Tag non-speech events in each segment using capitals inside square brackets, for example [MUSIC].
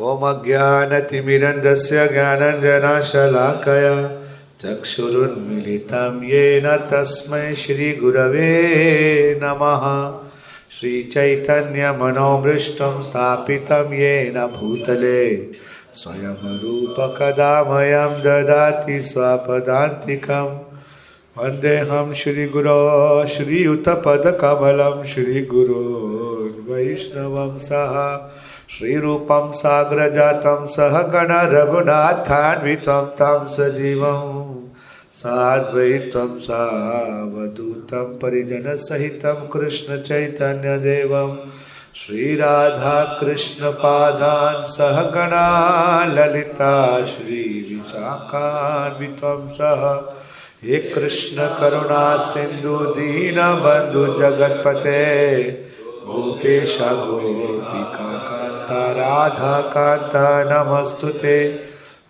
ॐ अज्ञानतिमिरन्दस्य ज्ञानञ्जनाशलाकया चक्षुरुन्मिलितं येन तस्मै श्रीगुरवे नमः। श्रीचैतन्यमनोमृष्टं स्थापितं येन भूतले। स्वयं रूपकदा मयं ददाति स्वपदान्तिकं। वन्देऽहं श्रीगुरो श्रीयुतपदकमलं श्रीगुरोन् वैष्णवं सह। श्रीरूपं साग्रजातं सह गण गणरघुनाथान्वितं तं सजीवं साद्वैतं सावधूतं परिजनसहितं कृष्णचैतन्यदेवं श्रीराधाकृष्णपादान् गणा ललिता श्रीविशाखान्वितं सह। हे कृष्णकरुणा सिन्धु दीनबन्धु जगत्पते गोपेश गोपिका कान्ता नमस्तु ते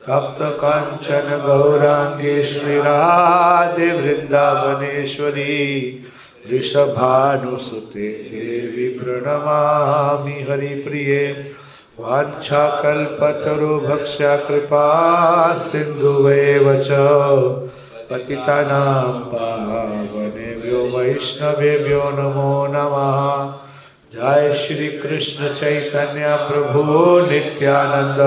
तप्त काञ्चन गौराङ्गे श्रीराधे वृन्दावनेश्वरी वृषभानुसुते देवी प्रणमामि हरिप्रिये वाञ्छाकल्पतरुभक्ष्या कृपा सिन्धुवेव च पतितानां पावनेभ्यो वैष्णवेभ्यो नमो नमः जय श्री कृष्ण चैतन्य प्रभु नित्यानंद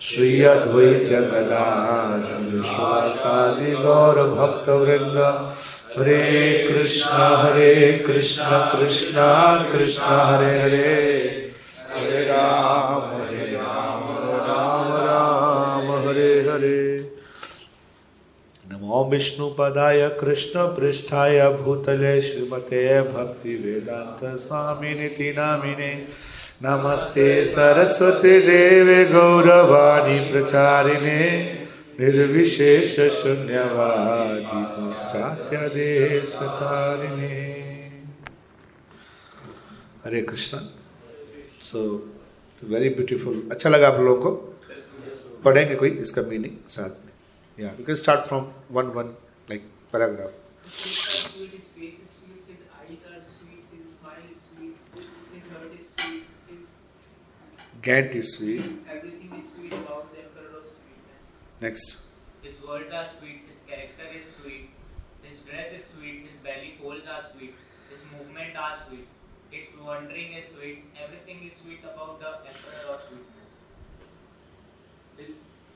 श्री अद्वैत गदाधि गौर भक्त वृंद हरे कृष्ण हरे कृष्ण कृष्ण कृष्ण, हरे हरे। हरे राम। नमो विष्णुपदाय कृष्णपृष्ठाय भूतले श्रीमते भक्तिवेदान्त स्वामिनिति नामिने नमस्ते सरस्वती देवे गौरवाणी प्रचारिणे। निर्विशेष शून्यवादी पाश्चात्यदेशतारिणे Hare Krishna. So very beautiful अच्छा लगा आप लोगों को। पढ़ेंगे कोई इसका मीनिंग साथ Yeah, you can start from one one like paragraph. sweet, his face is sweet, his eyes are sweet, his smile is sweet, his heart is sweet, his Gant is sweet. everything is sweet about the emperor of sweetness. Next. His words are sweet, his character is sweet, his dress is sweet, his belly folds are sweet, his movement are sweet, his wandering is sweet, everything is sweet about the emperor of sweetness. His,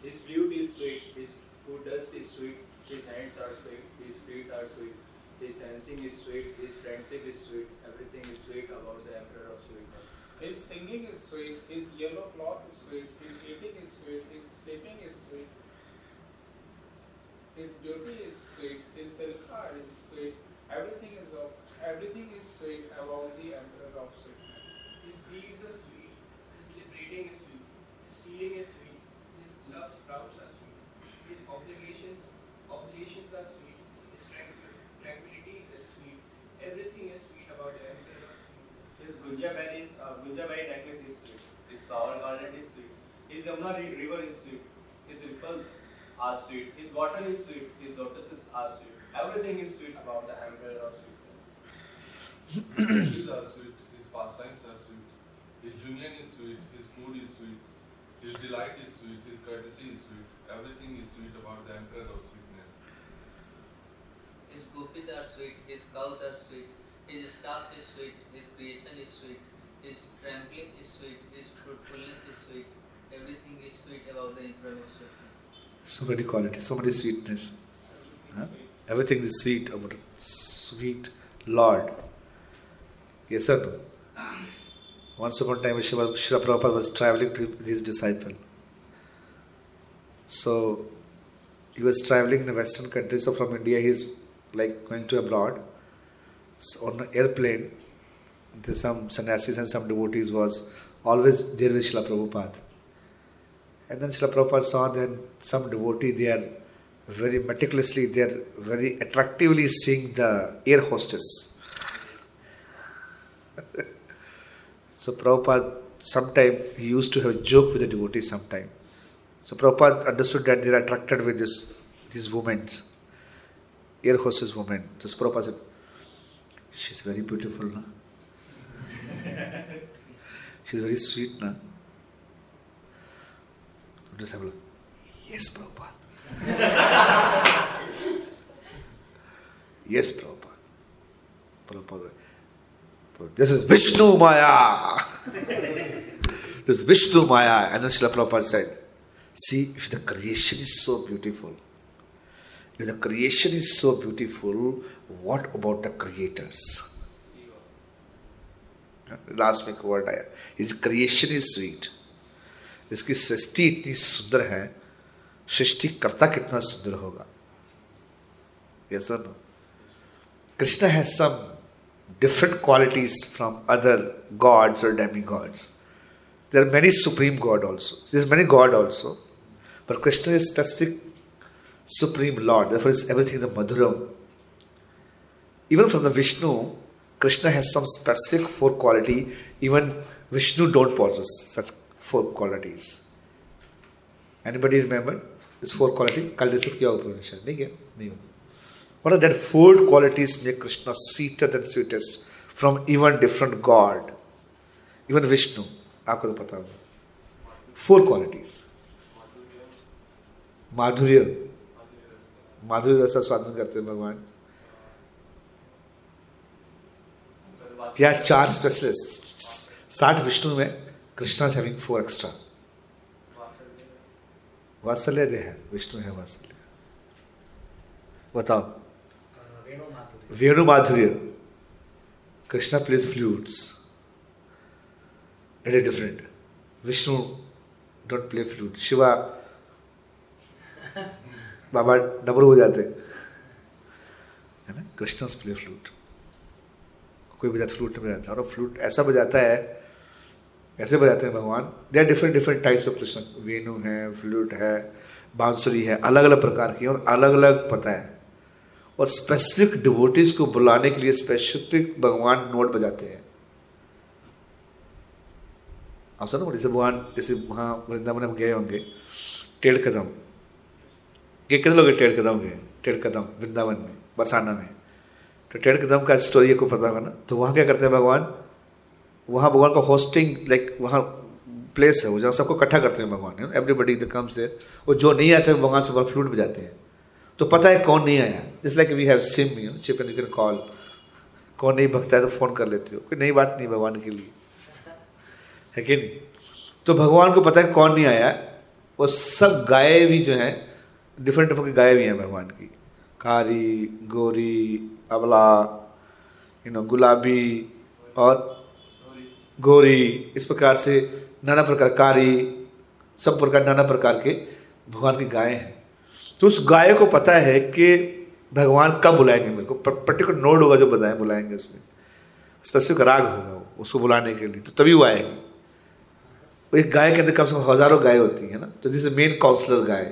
his flute is sweet, his foot dust is sweet, his hands are sweet, his feet are sweet, his dancing is sweet, his friendship is sweet, everything is sweet about the emperor of sweetness. His singing is sweet, his yellow cloth is sweet, his eating is sweet, his sleeping is sweet, his beauty is sweet, his tilka is sweet, everything is of, everything is sweet about the emperor of sweetness. His deeds are sweet, his liberating is sweet, his stealing is sweet, his love sprouts are sweet, his obligations obligations are sweet, his tranquil- tranquility is sweet, everything is sweet about the emperor of sweetness. His Gunja Berry is, uh, Gunja Berry necklace is sweet, his flower garland is sweet, his Yamuna river is sweet, his ripples are sweet, his water is sweet, his lotuses are sweet, everything is sweet about the emperor of sweetness. His are sweet, his pastimes are sweet, his union is sweet, his food is sweet, his delight is sweet, his courtesy is sweet, everything is sweet about the emperor of sweetness. His gopis are sweet, his cows are sweet, his staff is sweet, his creation is sweet, his trampling is sweet, his fruitfulness is sweet, everything is sweet about the emperor of sweetness. So many qualities, so many sweetness. Huh? Everything is sweet about sweet Lord. Yes or no? Once upon a time, Srila Srila Prabhupada was traveling to- with his disciple. So he was traveling in a Western country. So from India, he's like going to abroad. So on an airplane, there's some sannyasis and some devotees was always there with Srila Prabhupada. And then Srila Prabhupada saw that some devotee, they are very meticulously, they are very attractively seeing the air hostess. [LAUGHS] so Prabhupada, sometime he used to have a joke with the devotee sometime. So Prabhupada understood that they are attracted with this, these women. air hostess woman. This Prabhupada said, She's very beautiful, na? [LAUGHS] She's very sweet, na? a. Yes, Prabhupada. [LAUGHS] yes, Prabhupada. Prabhupada. This is Vishnu Maya. [LAUGHS] this is Vishnu Maya. And then Srila Prabhupada said, See, if the creation is so beautiful, if the creation is so beautiful, what about the creators? Last में एक word आया is creation is sweet इसकी सृष्टि इतनी सुंदर है सृष्टि करता कितना सुंदर होगा और no Krishna has some different qualities from other gods or demigods. There are many supreme God also. There's many God also. But Krishna is specific supreme Lord. Therefore, is everything the Madhuram. Even from the Vishnu, Krishna has some specific four quality. Even Vishnu don't possess such four qualities. Anybody remember this four quality? Kaldesik Upanishad. What are that four qualities make Krishna sweeter than sweetest from even different God? Even Vishnu. आपको तो पता होगा। Four qualities माधुर्य। माधुर्य रस स्वादन करते हैं भगवान। क्या चार स्पेशलिस्ट साठ विष्णु में Krishna is having four extra वात्सल्य दे है विष्णु है वात्सल्य। बताओ। वेणु माधुर्य Krishna plays flutes is different Vishnu don't play flute Shiva Baba डबरू हो जाते है कृष्ण प्ले फ्लूट कोई बजाता फ्लूट नहीं बजाता और फ्लूट ऐसा बजाता है, ऐसे बजाते हैं भगवान। They are different different types of Krishna वेणु है फ्लूट है बांसुरी है अलग अलग प्रकार की और अलग अलग पता है। और स्पेसिफिक डिवोटीज को बुलाने के लिए स्पेसिफिक भगवान नोट बजाते हैं। आप सुनो जैसे भगवान जैसे वहाँ वृंदावन में गए होंगे टेढ़ कदम के कितने लोग टेढ़ कदम गए टेढ़ कदम वृंदावन में बरसाना में तो टेढ़ कदम का स्टोरी को पता होगा ना तो वहाँ क्या करते हैं भगवान वहाँ भगवान का होस्टिंग लाइक वहाँ प्लेस है वो जहाँ सबको इकट्ठा करते हैं भगवान एवरीबडी द कम से वो जो नहीं आते भगवान से फ्लूट बजाते हैं तो पता है कौन नहीं आया जिस like we have SIM you chip and you can call कौन नहीं भगता है तो फ़ोन कर लेते हो कोई नई बात नहीं भगवान के लिए है कि नहीं? तो भगवान को पता है कौन नहीं आया वो सब गाय भी जो हैं डिफरेंट डिफरेंट की गाय भी हैं भगवान की। कारी, गोरी, अबला यू नो गुलाबी और गोरी। इस प्रकार से नाना प्रकार कारी, सब प्रकार, नाना प्रकार के भगवान की गायें हैं। तो उस गाय को पता है कि भगवान कब बुलाएँगे मेरे को। पर्टिकुलर नोड होगा जो बताएँ, बुलाएँगे उसमें। स्पेसिफिक राग होगा वो, उसको बुलाने के लिए। तो तभी वो आएँगे। एक गाय के अंदर कम से कम हज़ारों गाय होती है ना तो this main counsellor guy.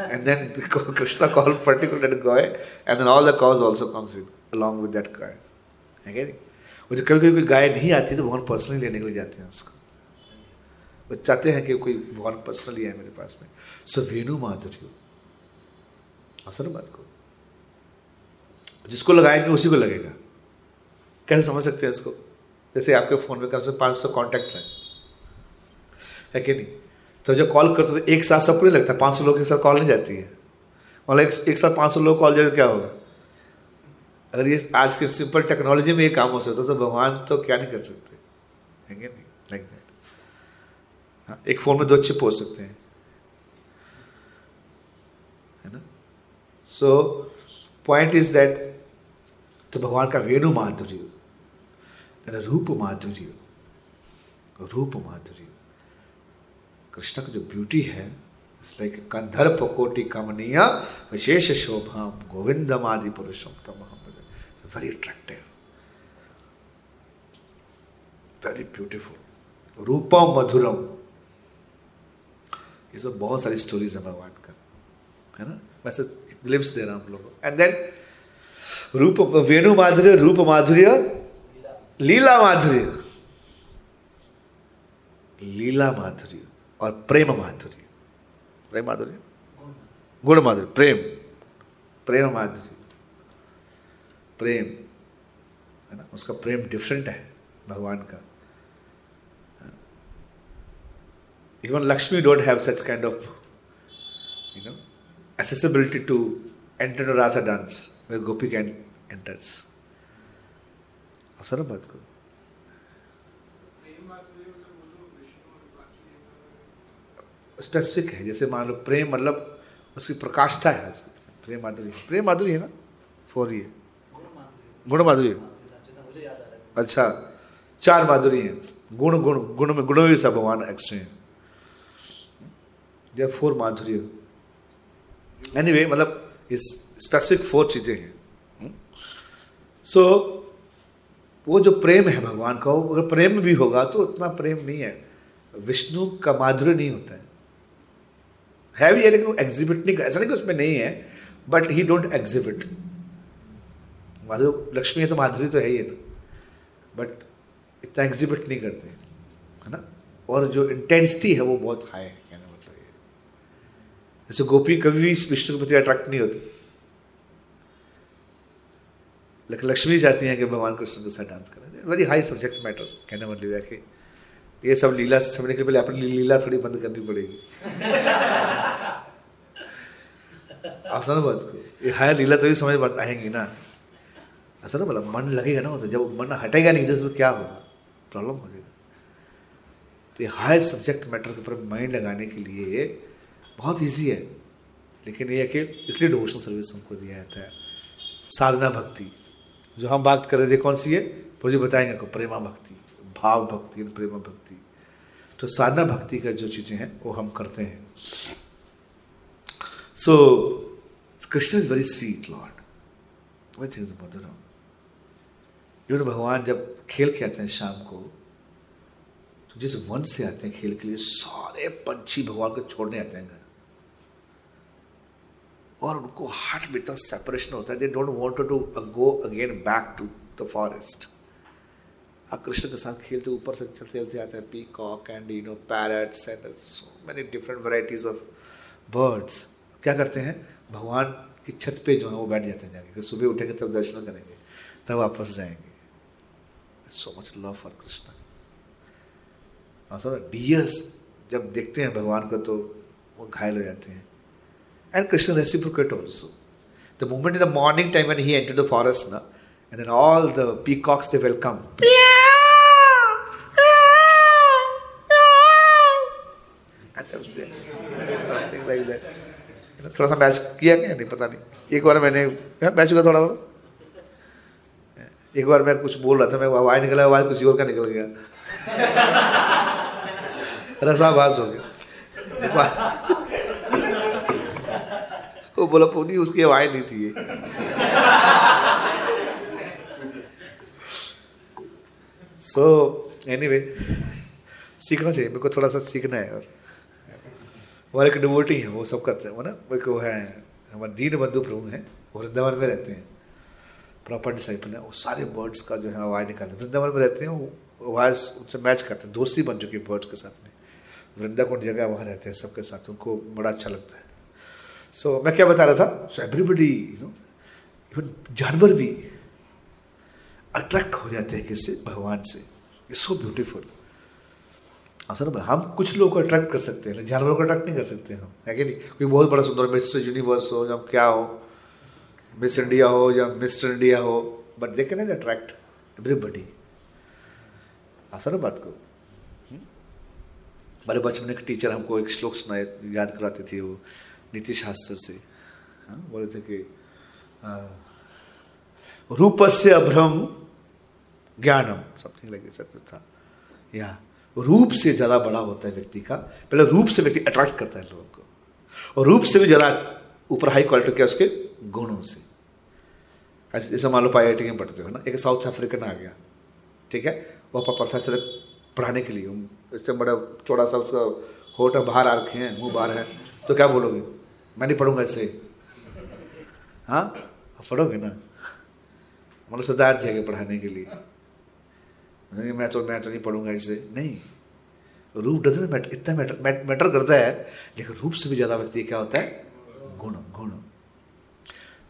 And then Krishna call particular guy and all the cows also comes with along with that गाय। है क्या वो जो कभी कभी कोई गाय नहीं आती तो भगवान पर्सनली लेने के लिए जाते हैं उसको। वो चाहते हैं कि कोई भगवान पर्सनली आए मेरे पास में। सो वेणु माधुर्य असर बात को। जिसको लगाएँगे उसी को लगेगा। कैसे समझ सकते हैं इसको? जैसे आपके फ़ोन में कम से पाँच सौ कॉन्टैक्ट्स हैं। है कि नहीं? तो जब कॉल करते तो एक साथ सबको नहीं लगता पाँच सौ लोग के साथ कॉल नहीं जाती है। मतलब एक, एक साथ पाँच सौ लोग कॉल जाए क्या होगा? अगर ये आज के सिंपल टेक्नोलॉजी में ये काम हो सकता तो भगवान तो क्या नहीं कर सकते? है कि नहीं? लाइक दैट हाँ एक फ़ोन में दो चिप हो सकते हैं। है ना? सो पॉइंट इज़ दैट तो भगवान का वेणु माधुर्य रूप माधुर्य रूप माधुर्य। कृष्ण का जो ब्यूटी है इट्स लाइक कंधर्प कोटि कमनीय विशेष शोभा गोविंदम आदि पुरुषोत्तम वेरी अट्रैक्टिव वेरी ब्यूटीफुल रूपम मधुरम। ये सब बहुत सारी स्टोरीज है भगवान का। है ना? वैसे ग्लिम्स दे रहा हूँ हम लोगों एंड देन रूप, वेणु माधुर्य, रूप माधुर्य, लीला माधुर्य। लीला माधुर्य। और प्रेम माधुरी। प्रेम माधुरी? गुण माधुरी। प्रेम। प्रेम माधुरी। प्रेम। है ना? उसका प्रेम डिफरेंट है, भगवान का। Even Lakshmi don't have such kind of you know accessibility to enter Rasa dance मेरे गोपी कैन एंटर्स अब सर बात करो स्पेसिफिक है। जैसे मान लो प्रेम मतलब उसकी प्रकाष्ठा है। प्रेम माधुरी प्रेम माधुरी है ना? फोर ये। गुण माधुरी। अच्छा। चार माधुरी हैं। गुण गुण गुण में गुणों में सब भगवान एक्स्ट्रे हैं। जब फोर माधुरी। एनीवे मतलब इस स्पेसिफिक फोर चीज़ें हैं। सो so, वो जो प्रेम है भगवान का वो अगर प्रेम भी होगा तो उतना प्रेम नहीं है। विष्णु का माधुर्य नहीं होता है। है भी है लेकिन वो एग्जिबिट नहीं ऐसा नहीं कि उसमें नहीं है बट ही डोंट एग्जिबिट माधुर्य लक्ष्मी है तो माधुरी तो है ही है ना। बट इतना एग्जिबिट नहीं करते, है ना? और जो इंटेंसिटी है वो बहुत हाई है, कहने मतलब ये जैसे गोपी कभी भी विष्णु के प्रति अट्रैक्ट नहीं होती। लेकिन लक्ष्मी चाहती हैं कि भगवान कृष्ण के साथ डांस करें वेरी हाई सब्जेक्ट मैटर कहने मतलब है कि ये सब लीला समझने के पहले अपनी लीला थोड़ी बंद करनी पड़ेगी। आप समझ बात को। ये हायर लीला तभी समझ बात आएँगी ना। ऐसा ना बोला मन लगेगा ना तो जब मन हटेगा नहीं तो क्या होगा? प्रॉब्लम हो जाएगा। तो ये हायर सब्जेक्ट मैटर के ऊपर माइंड लगाने के लिए बहुत ईजी है। लेकिन ये कि इसलिए डिवोशनल सर्विस हमको दिया जाता है। साधना भक्ति। जो हम बात कर रहे थे, कौन सी है? मुझे बताएँगे आपको, प्रेमा भक्ति। भाव भक्ति, प्रेम भक्ति तो साधना भक्ति का जो चीज़ें हैं, वो हम करते हैं। So Krishna is very sweet lord वही थिंग्स मधुरम इवन भगवान जब खेल के आते हैं शाम को तो जिस वन से आते हैं खेल के लिए, सारे पंछी भगवान को छोड़ने आते हैं घर। और उनको हार्ट में इतना सेपरेशन होता है they don't want to go again back to the forest आप कृष्ण के साथ खेलते ऊपर से चलते चलते आते हैं peacock and you know parrots and so many different varieties of birds क्या करते हैं? भगवान की छत पे जो है वो बैठ जाते हैं जाके सुबह उठेंगे तब दर्शन करेंगे तब वापस जाएँगे। So much love for Krishna और डियर्स जब देखते हैं भगवान को तो वो घायल हो जाते हैं। And Krishna reciprocate also the moment in the morning time and he entered the forest na, and then all the peacocks, they was there. something like that. थोड़ा सा मैच किया क्या? नहीं, पता नहीं. एक बार मैंने मैच हुआ थोड़ा थोड़ा एक बार मैं कुछ बोल रहा था, मैं आवाज़ निकला, आवाज़ कुछ और का निकल गया। रसाभास हो गया। वो बोला पूरी उसकी आवाज़ नहीं थी ये एनी वे सीखना चाहिए मेरे को थोड़ा सा सीखना है और हमारे एक डिवोटी हैं वो सब करते हैं वो ना वो है हमारे दीन बंधु प्रभु हैं वो वृंदावन में रहते हैं। प्रॉपर डिसाइपल है वो सारे बर्ड्स का जो है आवाज़ निकालते हैं। वृंदावन में रहते हैं वो आवाज़ उनसे मैच करते हैं दोस्ती बन चुकी है बर्ड्स के साथ में। वृंदाकुंड जगह वहाँ रहते हैं सबके साथ उनको बड़ा अच्छा लगता है। सो so, मैं क्या बता रहा था? So everybody you know even जानवर भी अट्रैक्ट हो जाते हैं किससे भगवान से। इट्स सो ब्यूटीफुल असल में हम कुछ लोगों को अट्रैक्ट कर सकते हैं, जानवरों को अट्रैक्ट नहीं कर सकते हम, है कि नहीं? कोई बहुत बड़ा सुंदर मिस्टर यूनिवर्स हो, या क्या हो, मिस इंडिया हो, या मिस्टर इंडिया हो but they can attract everybody असल बात को हमारे बचपन में एक टीचर हमको एक श्लोक सुनाए याद कराती थी वो, नीति शास्त्र से। हाँ बोले थे कि रूप से अभ्रम ज्ञानम समथिंग लाइक सब कुछ था। या, रूप से ज़्यादा बड़ा होता है व्यक्ति का, पहले रूप से व्यक्ति अट्रैक्ट करता है लोगों को। और रूप से भी ज़्यादा ऊपर हाई क्वालिटी क्या उसके? गुणों से। ऐसे, जैसे मान लो आई आई में पढ़ते हो ना? एक साउथ अफ्रीकन आ गया, ठीक है? वो प्रोफेसर पढ़ाने के लिए इससे बड़ा चौड़ा सा उसका होठ बाहर आ रखे हैं, मुँह बाहर है तो क्या बोलोगे? मैं नहीं पढ़ूँगा इससे। हाँ? पढ़ोगे ना? मतलब सिद्धार्थ जाएगा पढ़ाने के लिए। मैं तो मैं तो नहीं पढ़ूँगा इससे नहीं, रूप डजन मैटर इतना मैटर मैटर करता है, लेकिन रूप से भी ज़्यादा व्यक्ति क्या होता है? गुण गुण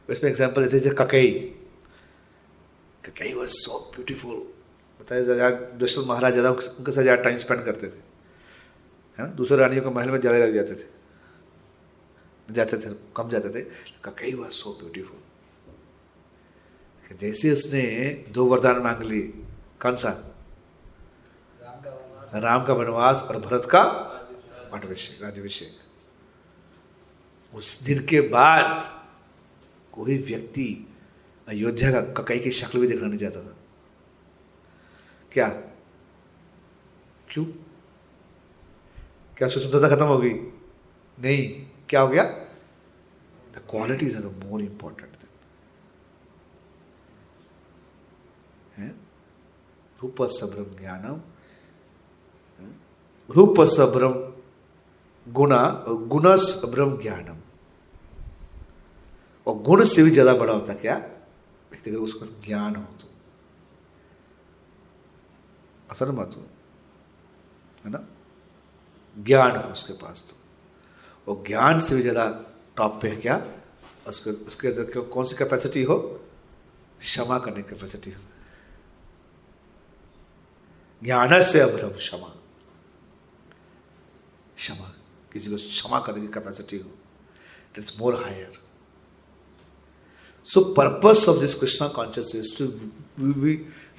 इसमें एग्ज़ाम्पल देते जैसे ककई। ककई वॉज़ सो ब्यूटीफुल बताए दशरथ महाराज ज़्यादा उनके साथ ज़्यादा टाइम स्पेंड करते थे। है ना? दूसरे रानियों के महल में जले लग जाते थे। जाते थे, कम जाते थे। ककई वॉज़ सो ब्यूटीफुल जैसे उसने दो वरदान मांग ली कौन सा? राम का वनवास और भरत का पटाभिषेक राज्यभिषेक उस दिन के बाद कोई व्यक्ति अयोध्या का ककई की शक्ल भी देखना नहीं चाहता था। क्या? क्यों? क्या स्वतंत्रता खत्म हो गई? नहीं। क्या हो गया? The qualities are the more important है? रूप सब्रम ज्ञानम रूप सब्रम गुणा गुणस ब्रह्म ज्ञानम और गुण से भी ज़्यादा बड़ा होता क्या? व्यक्ति अगर उसका ज्ञान हो तो असल मत हो, है ना? ज्ञान हो उसके पास तो। और ज्ञान से भी ज़्यादा टॉप पे है क्या? उसके उसके अंदर कौन सी कैपेसिटी हो? क्षमा करने की कैपेसिटी हो। ज्ञान से अभ्रम क्षमा। क्षमा। किसी को क्षमा करने की कैपेसिटी हो it is more higher so purpose of this Krishna consciousness to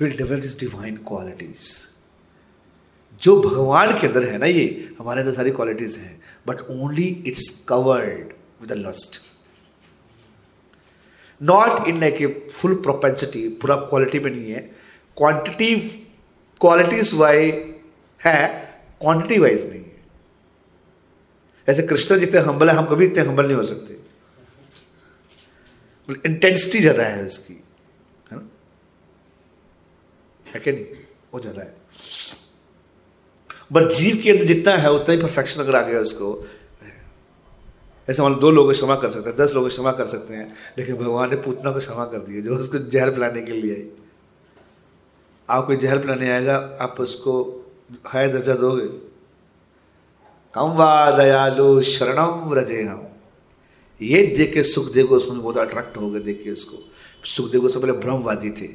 will develop this divine qualities जो भगवान के अंदर है ना ये, हमारे अंदर सारी क्वालिटीज हैं but only it's covered with lust not in like a full propensity पूरा क्वालिटी में नहीं है क्वांटिटी क्वालिटीज वाई है क्वांटिटी वाइज नहीं है। ऐसे कृष्ण जितने हम्बल है, हम कभी इतने हम्बल नहीं हो सकते। इंटेंसिटी ज़्यादा है उसकी, है ना? है कि नहीं? वो ज़्यादा है। बट जीव के अंदर जितना है, उतना ही परफेक्शन अगर आ गया उसको, ऐसे मान दो लोग क्षमा कर सकते हैं, दस लोग क्षमा कर सकते हैं, लेकिन भगवान ने पूतना को क्षमा कर दिया जो उसको जहर पिलाने के लिए आई। आपको जहर पिलाने आएगा, आप उसको हाय दर्जा दोगे। कम वा दयालु शरणम रजे हम ये देख के सुखदेव को उसमें बहुत अट्रैक्ट हो गए, देख उसको। सुखदेव को सबसे पहले ब्रह्मवादी थे।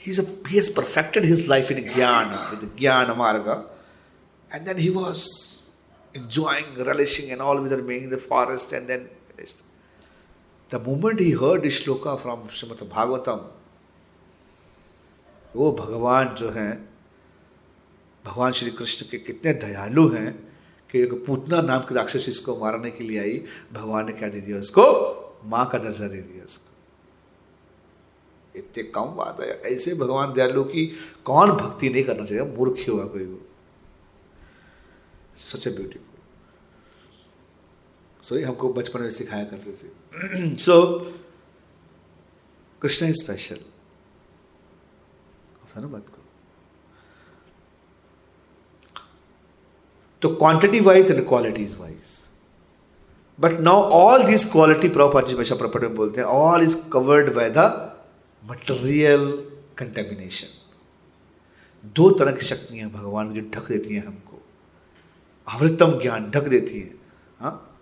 He is us perfected his life in ज्ञान विद ज्ञान मार्ग। And then he was enjoying, relishing and all with her being in the forest and then the moment he heard the shloka वो भगवान जो हैं, भगवान श्री कृष्ण के कितने दयालु हैं कि एक पूतना नाम की राक्षसी इसको मारने के लिए आई, भगवान ने क्या दे दिया उसको? माँ का दर्जा दे दिया उसको। इतने कम बात है, ऐसे भगवान दयालु की कौन भक्ति नहीं करना चाहिए? मूर्ख ही होगा कोई वो। सच ए ब्यूटीफुल सो हमको बचपन में सिखाया करते थे। [CLEARS THROAT] सो कृष्ण इज़ स्पेशल ना बात को। तो quantity wise and qualities wise but now all this quality property हमेशा प्रॉपर्टी में बोलते हैं all is covered by the material contamination दो तरह की शक्तियाँ भगवान जो ढक देती हैं हमको। आवृतम ज्ञान ढक देती है। हाँ?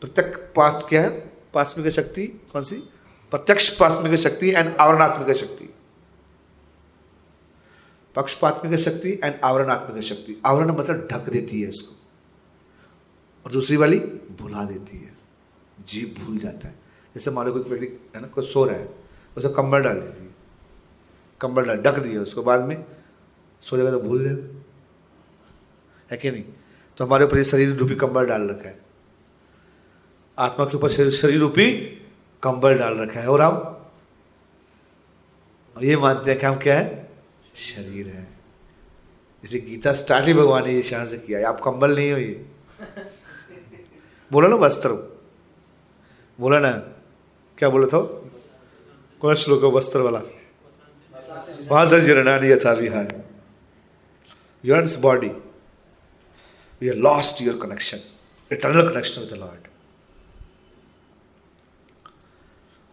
प्रत्यक्ष पास क्या है? पासमिक शक्ति, कौन सी? प्रत्यक्ष पासमिक शक्ति एंड आवरणात्मिक शक्ति। पक्षपात्मिक शक्ति एंड आवरणात्मिक शक्ति आवरण मतलब ढक देती है उसको। और दूसरी वाली भुला देती है। जीव भूल जाता है। जैसे मान लो कोई व्यक्ति, है ना, कोई सो रहा है, उसे कंबल डाल दीजिए कंबल डाल, ढक दिया, उसको बाद में सो जाएगा तो भूल जाएगा। है कि नहीं? तो हमारे ऊपर शरीर रूपी कंबल डाल रखा है। आत्मा के ऊपर शरीर रूपी कंबल डाल रखा है। और हम, ये मानते हैं कि हम क्या है? शरीर है। इसे गीता स्टार्ट ही भगवान ने ये शान से किया। आप कंबल नहीं हो ये बोला ना वस्त्र। बोला ना। क्या बोला था? कौन श्लोक है वस्त्र वाला? से जीर्णानी यथा विहाय। You are body we are lost your connection eternal connection with lord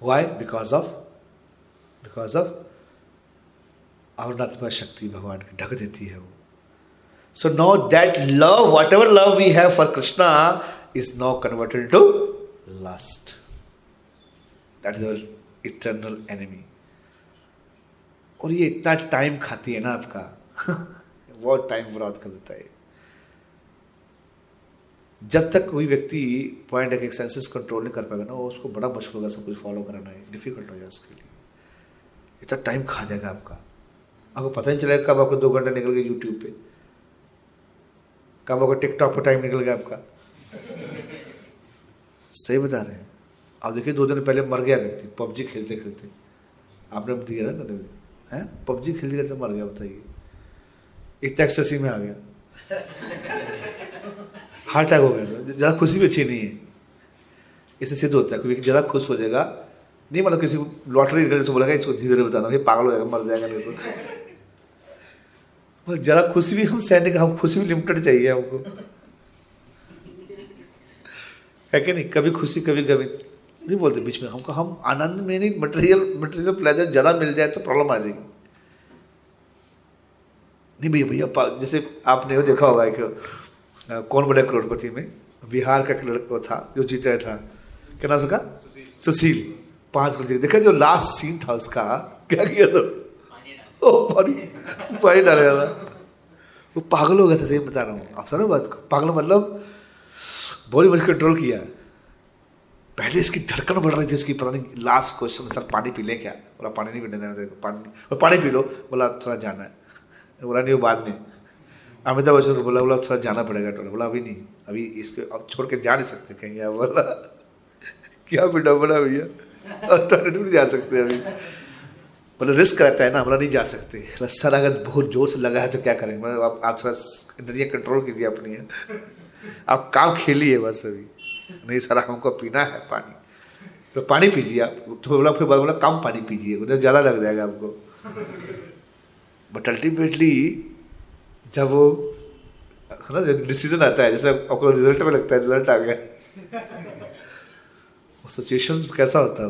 why because of because of अवनात्मा शक्ति भगवान की ढक देती है वो। So no that love whatever love we have for Krishna is now converted to lust that is eternal enemy और ये इतना टाइम खाती है ना आपका। [LAUGHS] बहुत टाइम बर्बाद कर देता है जब तक कोई व्यक्ति पॉइंट है कि सेंसेस कंट्रोल नहीं कर पाएगा ना उसको बड़ा मुश्किल होगा सब कुछ फॉलो कराना है। डिफ़िकल्ट हो जाए उसके लिए। इतना टाइम खा जाएगा आपका। आपको पता नहीं चलेगा कब आपको दो घंटे निकल गए यूट्यूब पे। कब आपको टिकटॉक पर टाइम निकल गया आपका। सही बता रहे हैं। आप देखिए, दो दिन पहले मर गया व्यक्ति, पबजी खेलते खेलते। आपने दिया ना कभी हैं? पबजी खेलते खेलते मर गया, बताइए। इतना एक्सटेसी में आ गया। हार्ट अटैक हो गया था। ज़्यादा खुशी भी अच्छी नहीं है। इससे सिद्ध होता है क्योंकि ज़्यादा खुश हो जाएगा। नहीं मतलब किसी को लॉटरी निकल तो बोलेगा, इसको धीरे धीरे बताना पागल हो जाएगा, मर जाएगा नहीं तो ज़्यादा खुशी भी, हम सहने का हम खुशी भी लिमिटेड चाहिए हमको। है कि नहीं? कभी खुशी, कभी कभी नहीं बोलते बीच में, हमको, हम आनंद में नहीं मटेरियल मटेरियल प्लेजर ज़्यादा मिल जाए तो प्रॉब्लम आ जाएगी। नहीं भैया भैया जैसे आपने देखा होगा एक कौन बड़े करोड़पति में? बिहार का लड़का था, जो जीता था। क्या नाम उसका? सुशील। पाँच करोड़ देखा जो लास्ट सीन था उसका? क्या किया था? पानी पानी डाला था वो पागल हो गया था सही बता रहा हूँ। आप सुनो बात, पागल मतलब बॉडी बच कंट्रोल किया। पहले इसकी धड़कन बढ़ रही थी उसकी, पता नहीं लास्ट क्वेश्चन सर, पानी पी लें क्या? बोला, पानी नहीं पीने देना देखो पानी और पानी पी लो। बोला, थोड़ा जाना है। बोला, नहीं, वो बाद में। अमिताभ बच्चन को बोला बोला, थोड़ा जाना पड़ेगा। टोला बोला, अभी नहीं, अभी इसके, अब छोड़ के जा नहीं सकते कहीं बोला, [LAUGHS] क्या बेटा बोला भैया? और टॉयलेट भी जा सकते अभी। बोले रिस्क रहता है ना हमरा नहीं जा सकते। बोला, सर अगर बहुत ज़ोर से लगा है तो क्या करेंगे? मतलब आप आप थोड़ा इंद्रिया कंट्रोल कीजिए अपनी आप काम खेलिए बस अभी। नहीं सर हमको पीना है पानी। तो पानी पीजिए आप। तो बोला फिर बोला कम पानी पीजिए। उधर ज़्यादा लग जाएगा आपको। बट अल्टीमेटली जब वो है ना डिसीज़न आता है जैसे आपको रिज़ल्ट में लगता है रिज़ल्ट आ गया। सिचुएशन कैसा होता है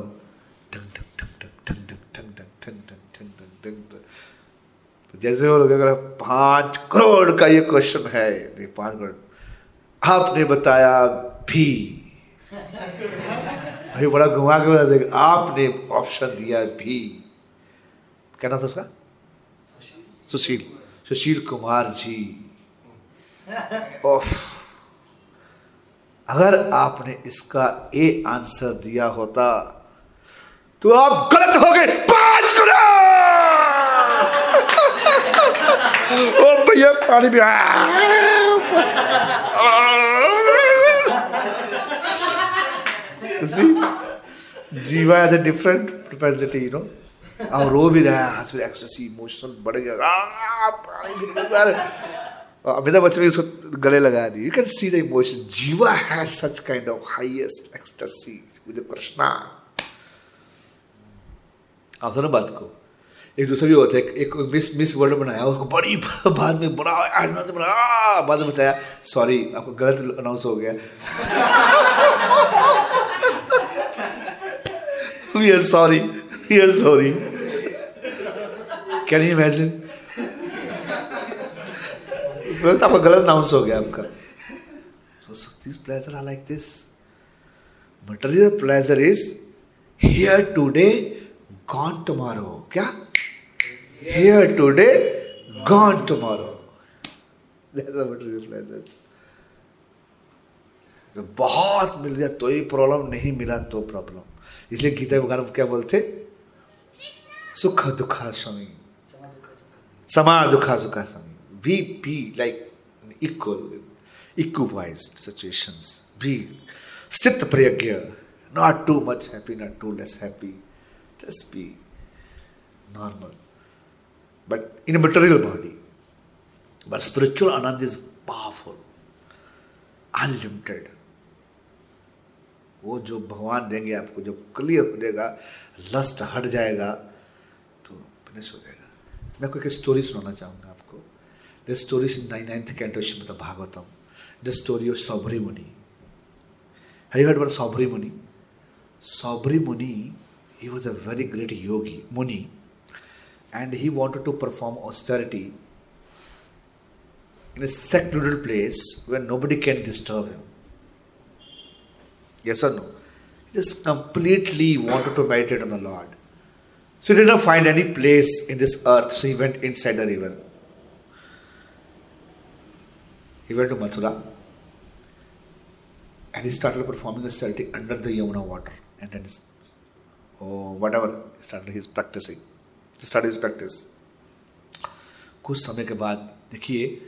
तो जैसे वो लोग अगर पाँच करोड़ का ये क्वेश्चन है पाँच करोड़। आपने बताया भी। अभी बड़ा घुमा के बता देगा आपने ऑप्शन दिया भी। क्या नाम था उसका? सुशील। सुशील कुमार जी। ऑफ़ अगर आपने इसका ए आंसर दिया होता तो आप गलत हो गए। ओ भैया पानी भी see? जीवा has a different propensity you know और रो भी रहा है हंस एक्सटेसी इमोशनल बढ़ गया। पानी अमिताभ बच्चन भी उसको गले लगा दी you can see the emotion जीवा has such kind of highest ecstasy with Krishna आप सुनो बात को। एक दूसरा भी होता है एक मिस मिस वर्ल्ड बनाया, उसको बड़ी [LAUGHS] बाद में तो बड़ा आज बना बाद में बताया सॉरी आपको गलत अनाउंस हो गया. Sorry we are sorry can you imagine गलत आपका गलत अनाउंस हो गया आपका। So this pleasure are like this material pleasure is here today gone tomorrow क्या? Here today, gone tomorrow. That's how तो बहुत मिल गया तो ही प्रॉब्लम नहीं मिला तो प्रॉब्लम इसलिए गीता भगवान क्या बोलते सुख दुखा स्वामी समा दुखा सुखा स्वामी be be like equal equalize situation be स्थित प्रयज्ञ not too much happy not too less happy just be normal but in a material body. But spiritual Ananda is powerful, unlimited. वो जो भगवान देंगे आपको जो क्लियर हो जाएगा लस्ट हट जाएगा तो फिनिश हो जाएगा। मैं आपको स्टोरी सुनाना चाहूँगा आपको। The story is nine ninth canto Shrimad Bhagavatam. The story of Saubhari Muni हरी हट Saubhari Muni Saubhari Muni he was a very great yogi muni and he wanted to perform austerity in a secluded place where nobody can disturb him. Yes or no? He just completely wanted to meditate on the Lord. So he did not find any place in this earth, so he went inside the river. He went to Mathura. and he started performing austerity under the Yamuna water. And then, oh, whatever, he started his practicing. Started his practice. कुछ समय के बाद, देखिए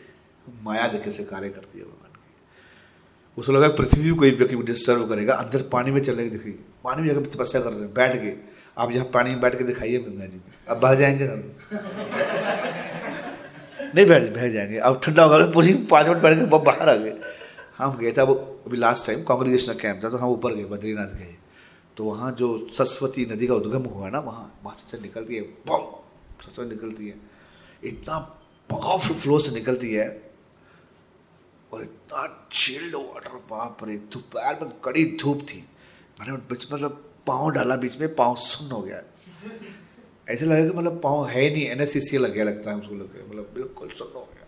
माया देखे से कार्य करती है भगवान की। उसको लगा पृथ्वी कोई व्यक्ति को डिस्टर्ब करेगा, अंदर पानी में चलने की पानी में जाकर तपस्या कर रहे हैं, बैठ गए। आप यहाँ पानी में बैठ के दिखाइए गंगा जी में अब बह जाएँगे हम नहीं बैठ, बह जाएँगे। अब ठंडा होगा, पूरी पाँच मिनट बैठ के बाहर आ गए। हम गए थे, अब अभी लास्ट टाइम कांग्रेगेशनल कैंप था तो हम ऊपर गए, बद्रीनाथ गए। तो वहाँ जो सरस्वती नदी का उद्गम हुआ ना, वहाँ वहाँ से निकलती है, बम! सरस्वती निकलती है। इतना पावरफुल फ्लो से निकलती है और इतना चिल्ड वाटर बाप रे दोपहर में कड़ी धूप थी। मैंने बीच मतलब पाँव डाला बीच में, पाँव सुन्न हो गया। ऐसे लगा कि मतलब पाँव है नहीं एन एस लग गया लगता है उसको लग मतलब बिल्कुल सुन्न हो गया।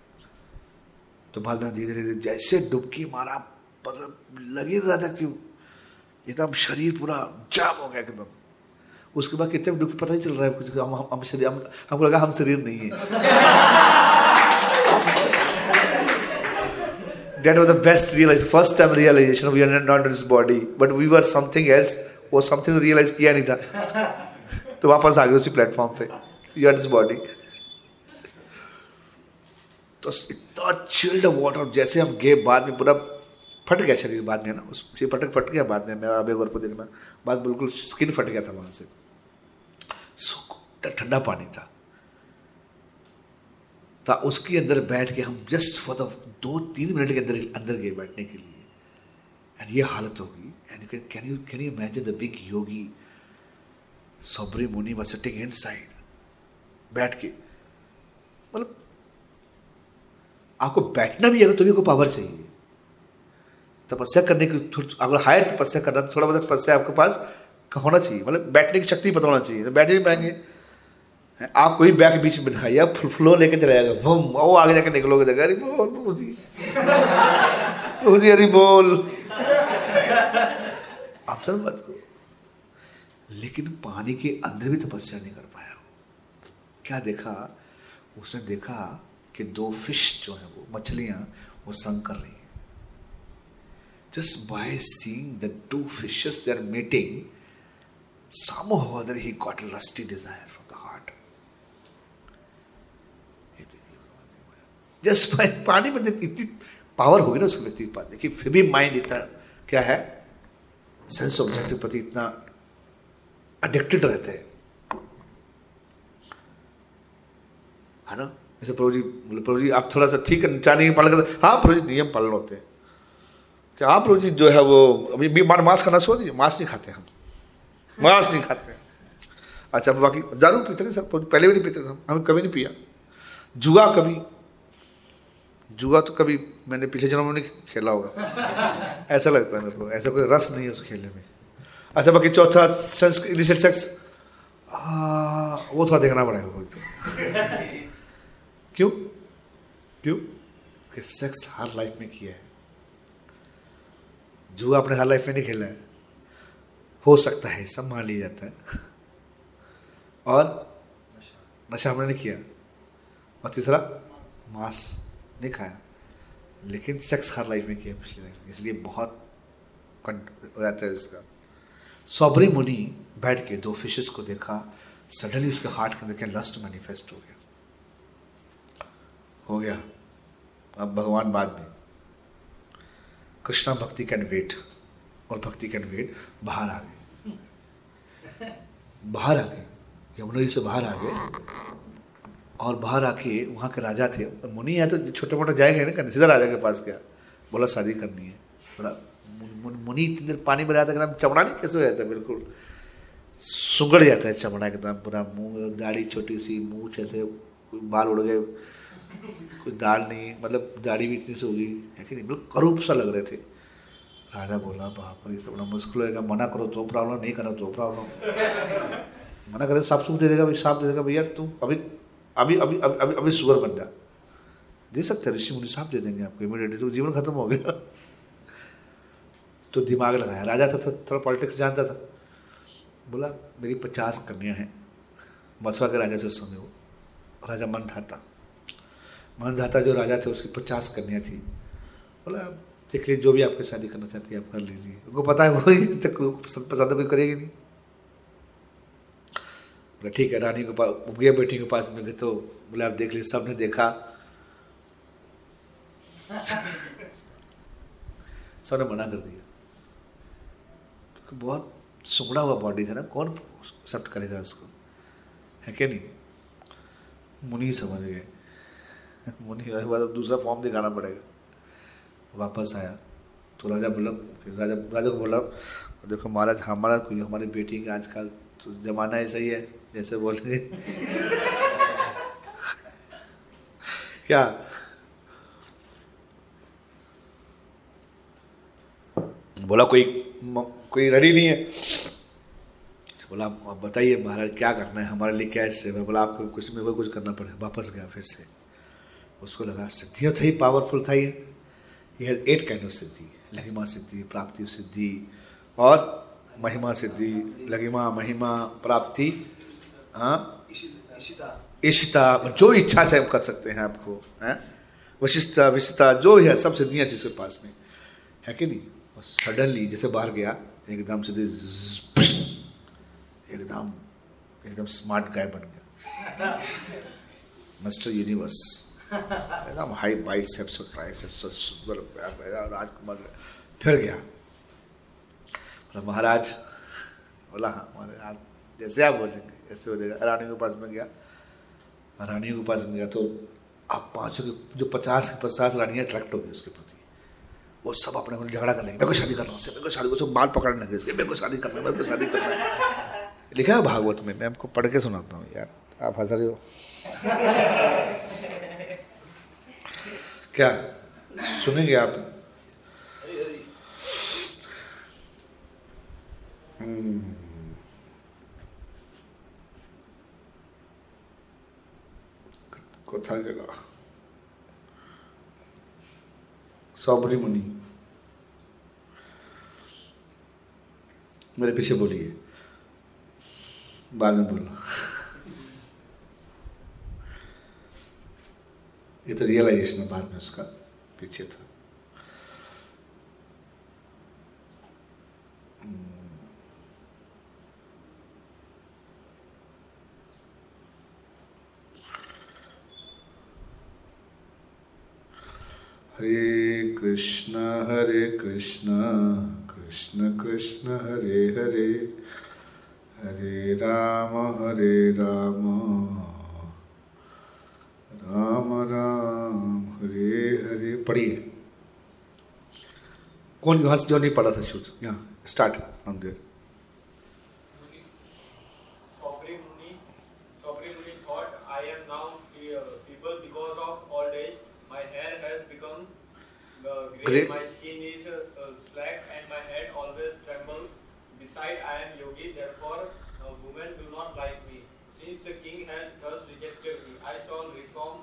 तो बाद में धीरे धीरे जैसे डुबकी मारा मतलब लग ही रहा था कि एकदम शरीर पूरा जाम हो गया एकदम। उसके बाद कितने डुबकी पता ही चल रहा है कुछ हम हम, हम शरीर हम, हमको लगा हम शरीर नहीं है। That was the best realization first time realization we are not in this body but we were something else वो something realize किया नहीं था। तो वापस आ गए उसी प्लेटफॉर्म पे यू आर दिस बॉडी तो इतना चिल्ड वाटर जैसे हम गए बाद में पूरा फट गया शरीर बाद में ना, उस फटक फट गया बाद में, मैं अबे गौर को दिन में, बाद बिल्कुल स्किन फट गया था वहाँ से। ठंडा पानी था। तो उसके अंदर बैठ के हम जस्ट फॉर द दो तीन मिनट के अंदर अंदर गए बैठने के लिए। एंड ये हालत होगी। And can can you can you imagine the big yogi Saubhari Muni was sitting inside, बैठ के। मतलब आपको बैठना भी अगर तो भी को पावर चाहिए। तपस्या करने की अगर हायर तपस्या करना तो थोड़ा बहुत तपस्या आपके पास होना चाहिए। मतलब बैठने की शक्ति पता होना चाहिए। तो बैठे नहीं पाएँगे। आप कोई बैग बीच में दिखाइए, आप फुल फ्लो लेके चले जाएगा। बम वो आगे जाके निकलोगे देखा अरे बोल प्रभु जी प्रभु जी अरे बोल। आप सर बात को लेकिन पानी के अंदर भी तपस्या नहीं कर पाया क्या देखा? उसने देखा कि दो फ़िश जो है वो, मछलियाँ, वो संग कर रही just by seeing the two fishes they are meeting somehow or other he got a lusty desire from the heart. Just [LAUGHS] पानी में इतनी पावर होगी ना उसके व्यक्ति के पास देखिए, फिर भी माइंड इतना क्या है? सेंस ऑब्जेक्ट के प्रति इतना अडिक्टेड रहते हैं। है ना? जैसे प्रभु जी, बोले, प्रभु जी, आप थोड़ा सा ठीक है चाह नहीं पालन करते हाँ प्रभु जी, नियम पालन होते हैं। क्या आप प्रभु जी है वो, अभी भी मांस खाना छोड़ दीजिए मांस नहीं खाते हम। मांस नहीं खाते। अच्छा बाकी दारू पीते नहीं सर? पहले भी नहीं पीते थे हम। कभी नहीं पिया। जुआ कभी। जुआ तो कभी मैंने पिछले जन्म में नहीं खेला होगा। [LAUGHS] ऐसा लगता है मेरे को। ऐसा कोई रस नहीं है उस खेलने में। अच्छा बाकी चौथा सेंस इलिसिट सेक्स। वो थोड़ा देखना पड़ेगा कोई तो। [LAUGHS] क्यों? क्यों? कि सेक्स हर लाइफ में किया है। जुआ अपने हर लाइफ में नहीं खेला है। हो सकता है, सब मान लिया जाता है। और नशा हमने नहीं किया। और तीसरा, मांस नहीं खाया। लेकिन सेक्स हर लाइफ में किया पिछली लाइफ में। इसलिए बहुत हो जाता है इसका। सौबरी मुनि बैठ के दो फिशेस को देखा। सडनली उसके हार्ट के अंदर लस्ट मैनिफेस्ट हो गया? हो गया। अब भगवान बाद में। कृष्णा भक्ति कैन वेट, और भक्ति कैन वेट बाहर आ गए बाहर आ गए यमुना जी से बाहर आ गए और बाहर आके वहाँ के राजा थे। मुनि है तो छोटे मोटे जाएँगे ना, सीधा राजा के पास गया। बोला, शादी करनी है। थोड़ा मुनि इतनी देर पानी में रहता एकदम चमड़ा नहीं कैसे हो जाता है? बिल्कुल सुगड़ जाता है चमड़ा एकदम। पूरा मुँह दाढ़ी छोटी सी, मुँह ऐसे बाल उड़ गए। कुछ दाढ़ नहीं मतलब दाढ़ी भी इतनी सी होगी है कि नहीं? करूप सा लग रहे थे। राजा बोला, बाप रे तो बड़ा मुश्किल होगा मना करो तो प्रॉब्लम, नहीं करो तो प्रॉब्लम। मना करे साफ़ सुख दे देगा भाई साफ़ दे देगा, भैया, तू अभी अभी अभी अभी अभी अभी शुगर बन जा। दे सकते ऋषि मुनि, साफ़ दे देंगे आपको इमीडिएटली तो जीवन खत्म हो गया। तो दिमाग लगाया, राजा था थोड़ा पॉलिटिक्स जानता था। बोला, मेरी पचास कन्या हैं। मथुरा के राजा से समय वो, राजा मन था। मन धाता जो राजा थे, उसकी पचास कन्या थी। बोला, देख लीजिए, जो भी आपके शादी करना चाहती है, आप कर लीजिए। उनको पता है वही तक पसंद पसंद कोई करेगी नहीं। बोला, ठीक है, रानी के पास गया बेटी के पास में गए तो बोले, आप देख लीजिए, सबने देखा। सबने मना कर दिया। क्योंकि बहुत सुगड़ा हुआ बॉडी था ना, कौन एक्सेप्ट करेगा उसको? है क्या नहीं? मुनि समझ गए। [LAUGHS] मुनि के बाद अब दूसरा फॉर्म दिखाना पड़ेगा। वापस आया। तो राजा बोला, राजा राजा को बोला, देखो महाराज हमारा कोई हमारी बेटी का आजकल तो जमाना ऐसा ही है, जैसे बोल रहे [LAUGHS] क्या? बोला, कोई कोई रेडी नहीं है। बोला आप बताइए महाराज, क्या करना है? हमारे लिए क्या सेवा बोला, आपको कुछ में वो कुछ करना पड़ेगा। वापस गया फिर से। उसको लगा, सिद्धियाँ था ही पावरफुल था ये। ये एट काइंड ऑफ़ सिद्धि लघिमा सिद्धि, प्राप्ति सिद्धि और महिमा सिद्धि लघिमा महिमा, प्राप्ति हाँ? इशिता जो इच्छा चाहे कर सकते हैं आपको, हैं? वशिष्ठता विशिष्टता जो है, सब सिद्धियाँ थी उसके पास में। है कि नहीं? और सडनली जैसे बाहर गया, एकदम से एकदम एकदम स्मार्ट गाय बन गया। [LAUGHS] मिस्टर यूनिवर्स एकदम हाई बाइसेप्स और ट्राइसेप्स और सुंदर राजकुमार फिर गया। बोला, महाराज, बोला हाँ महाराज आप जैसे आप बोलेंगे ऐसे हो जाएगा। रानी के पास में गया। रानी के पास में गया तो आप पाँचों के, जो पचास के पचास रानियाँ अट्रैक्ट हो गई उसके प्रति, वो सब अपने को झगड़ा कर लेंगे। मेरे को शादी करना उससे, मेरे को शादी को सब बाल पकड़ने लगे उसके। मेरे को शादी करना है, मेरे को शादी करना है। लिखा है भागवत में, मैं आपको पढ़ के सुनाता हूँ, यार। आप हंस रहे हो। क्या सुनेंगे आप हम्म। কোথায় গেল सबरी मुनि मेरे पीछे बोलिए बाद में बोलो ये तो रियलाइजेशन बाद में उसका पीछे था हरे कृष्ण हरे कृष्ण कृष्ण कृष्ण हरे हरे हरे राम हरे राम राम राम हरे हरे पढ़िए। कौन यहाँ से जो नहीं पढ़ा था शुद्ध यहाँ स्टार्ट हम देर। Great. Muni, Sabri Muni thought, I am now fe- feeble because of old age. My hair has become uh, grey, Grey. my skin is uh, uh, slack, and my head always trembles. Beside, I am yogi, therefore, uh, women do not like me. Since the king has thus rejected me, I shall reform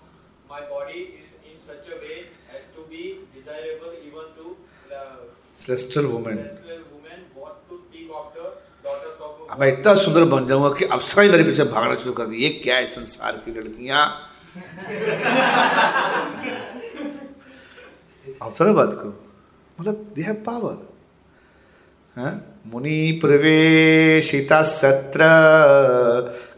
my body is in such a way as to be desirable even to uh, celestial woman celestial women. What to speak of the daughters of अब मैं इतना सुंदर बन जाऊँगा कि अप्सरा ही मेरे पीछे भागना शुरू कर दी ये क्या है संसार की लड़कियाँ सुनो बात को मतलब दे हैव पावर हाँ मुनि प्रवेशिता सत्र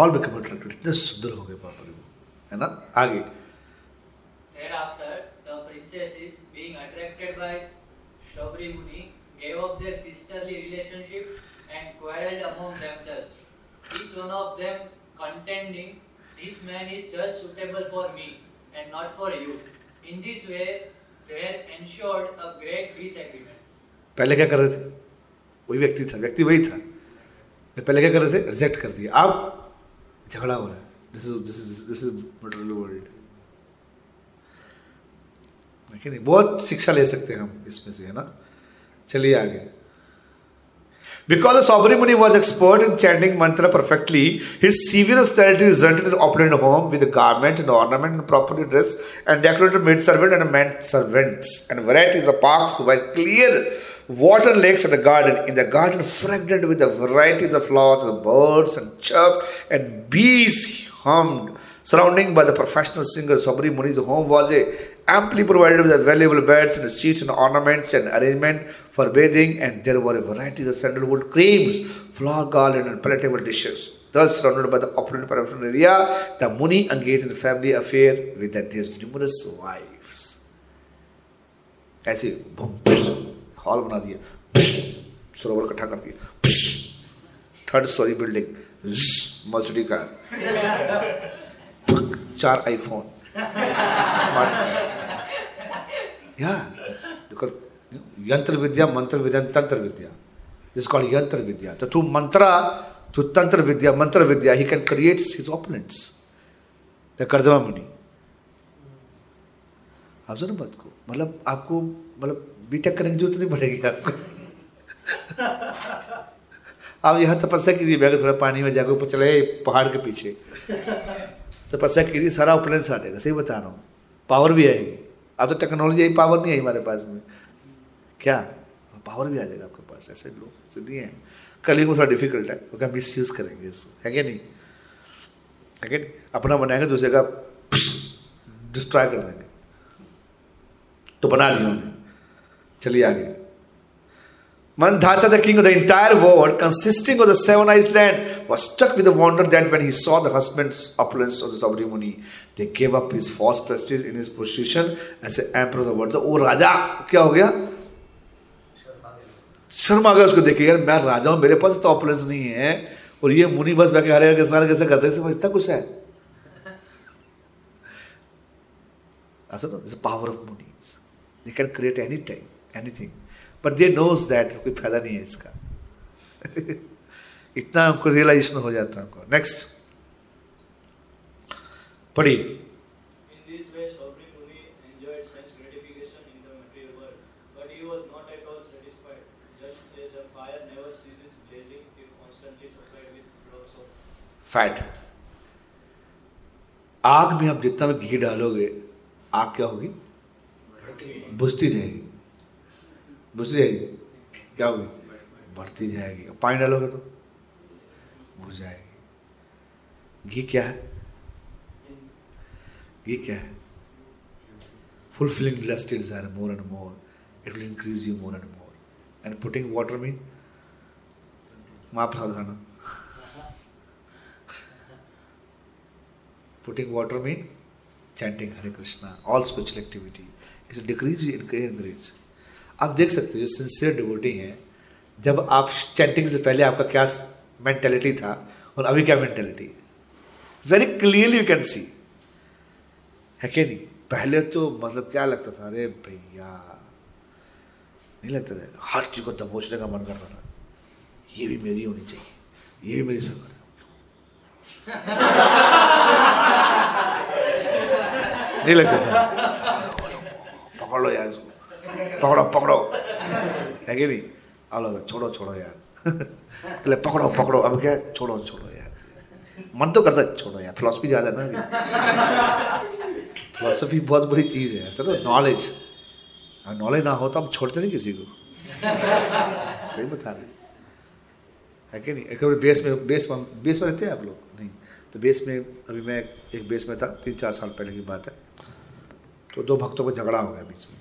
ऑल बिकम अट्रैक्टेड इतने सुंदर हो गए पापा वो है ना आगे Thereafter, the princesses, being attracted by Shobri Muni, gave up their sisterly relationship and quarreled among themselves. Each one of them contending, This man is just suitable for me and not for you. In this way, there ensured a great disagreement. पहले क्या कर रहे थे वही व्यक्ति था व्यक्ति वही था तो पहले क्या कर रहे थे? रिजेक्ट कर दिया। अब झगड़ा हो रहा है। नहीं? बहुत शिक्षा ले सकते हैं हम इसमें से, है ना? चलिए आगे। बिकॉज़ सॉबरी मुनि was expert in chanting mantra perfectly his severe austerity result in operate home with garment and ornament and properly dress and decorated maid servant and man servants and varieties of why clear water lakes and a garden. In the garden, fragrant with a varieties of flowers, and birds and chirped and bees hummed. Surrounding by the professional singer Sabri Muni's home was a amply provided with valuable beds and seats and ornaments and arrangement for bathing, and there were a variety of sandalwood creams, flower garland, and palatable dishes. Thus, surrounded by the opulent professional area, the Muni engaged in family affair with his numerous wives. As ऐसे hall बना दिया। सरोवर इकट्ठा कर दिया। Third story building Mercedes car चार iPhone smartphone या यंत्र विद्या, मंत्र विद्या, तंत्र विद्या। Is called यंत्र विद्या। तो through mantra through तंत्र विद्या, मंत्र विद्या can create his opponents the कर्दमा Muni. आप सुनो बात को मतलब आपको मतलब बीटेक करने की ज़रूरत नहीं पड़ेगी आपको। आप यहाँ तपस्या कीजिए बैग थोड़ा पानी में जाकर ऊपर चले पहाड़ के पीछे। तपस्या कीजिए, सारा उपलेंस आ जाएगा सही बता रहा हूँ। पावर भी आएगी। अब तो टेक्नोलॉजी आई, पावर नहीं आई हमारे पास में। क्या? पावर भी आ जाएगा आपके पास, ऐसे लोग, ऐसे दिए हैं। कल को थोड़ा डिफ़िकल्ट है, क्योंकि हम मिस यूज़ करेंगे इससे है क्या नहीं? है क्या नहीं? अपना बनाएँगे, दूसरे का डिस्ट्रॉय कर देंगे। तो बना लिया उन्हें चलिए आगे। Mandhata the king of the entire world consisting of the seven island was stuck with the that when he saw the husbands opulence of the Saubhari they give up his false prestige in his position as a emperor of the world वो राजा, क्या हो गया? शर्मा गया उसको देखिए यार, मैं राजा हूँ, मेरे पास तो अपलेंस नहीं है। और ये मुनि बस बैठे हरे के साथ कैसे करते हैं? इतना कुछ है। [LAUGHS] ऐसा ना power of muni they can create any time anything but they knows that कोई फ़ायदा नहीं है इसका। [LAUGHS] इतना हमको रियलाइजेशन हो जाता है हमको। नेक्स्ट पढ़ी फैट आग में आप जितना भी घी डालोगे आग क्या होगी? बुझती जाएगी बुझ जाएगी क्या होगी बढ़ती जाएगी। अब पानी डालोगे तो? बुझ जाएगी। घी क्या है? घी क्या है? Fulfilling lust or more and more it will increase you more and more and putting water mean माँ प्रसाद खाना putting water mean chanting Hare Krishna all special activity it decrease increase आप देख सकते हो जो सिंसियर डिवोटी हैं, जब आप चैंटिंग से पहले आपका क्या मेंटेलिटी था और अभी क्या mentality very clearly you can see है क्या नहीं? पहले तो मतलब क्या लगता था? अरे भैया, नहीं लगता था? हर चीज़ को दबोचने का मन करता था। ये भी मेरी होनी चाहिए। ये भी मेरी संगत [LAUGHS] नहीं लगता था? पकड़ लो यार इसको। पकड़ो पकड़ो। है कि नहीं? अब लगता छोड़ो छोड़ो यार। पहले पकड़ो पकड़ो। अब क्या? छोड़ो छोड़ो यार। मन तो करता है, छोड़ो यार। फिलोसफी ज़्यादा ना फिलोसफी बहुत बड़ी चीज़ है सर नॉलेज नॉलेज ना हो तो हम छोड़ते नहीं किसी को। सही बता रहे है। कि नहीं? एक बार बेस में बेस में बेस में रहते हैं आप लोग? नहीं। तो बेस में, अभी मैं एक बेस में था, तीन चार साल पहले की बात है। तो दो भक्तों को झगड़ा हो गया बीच में।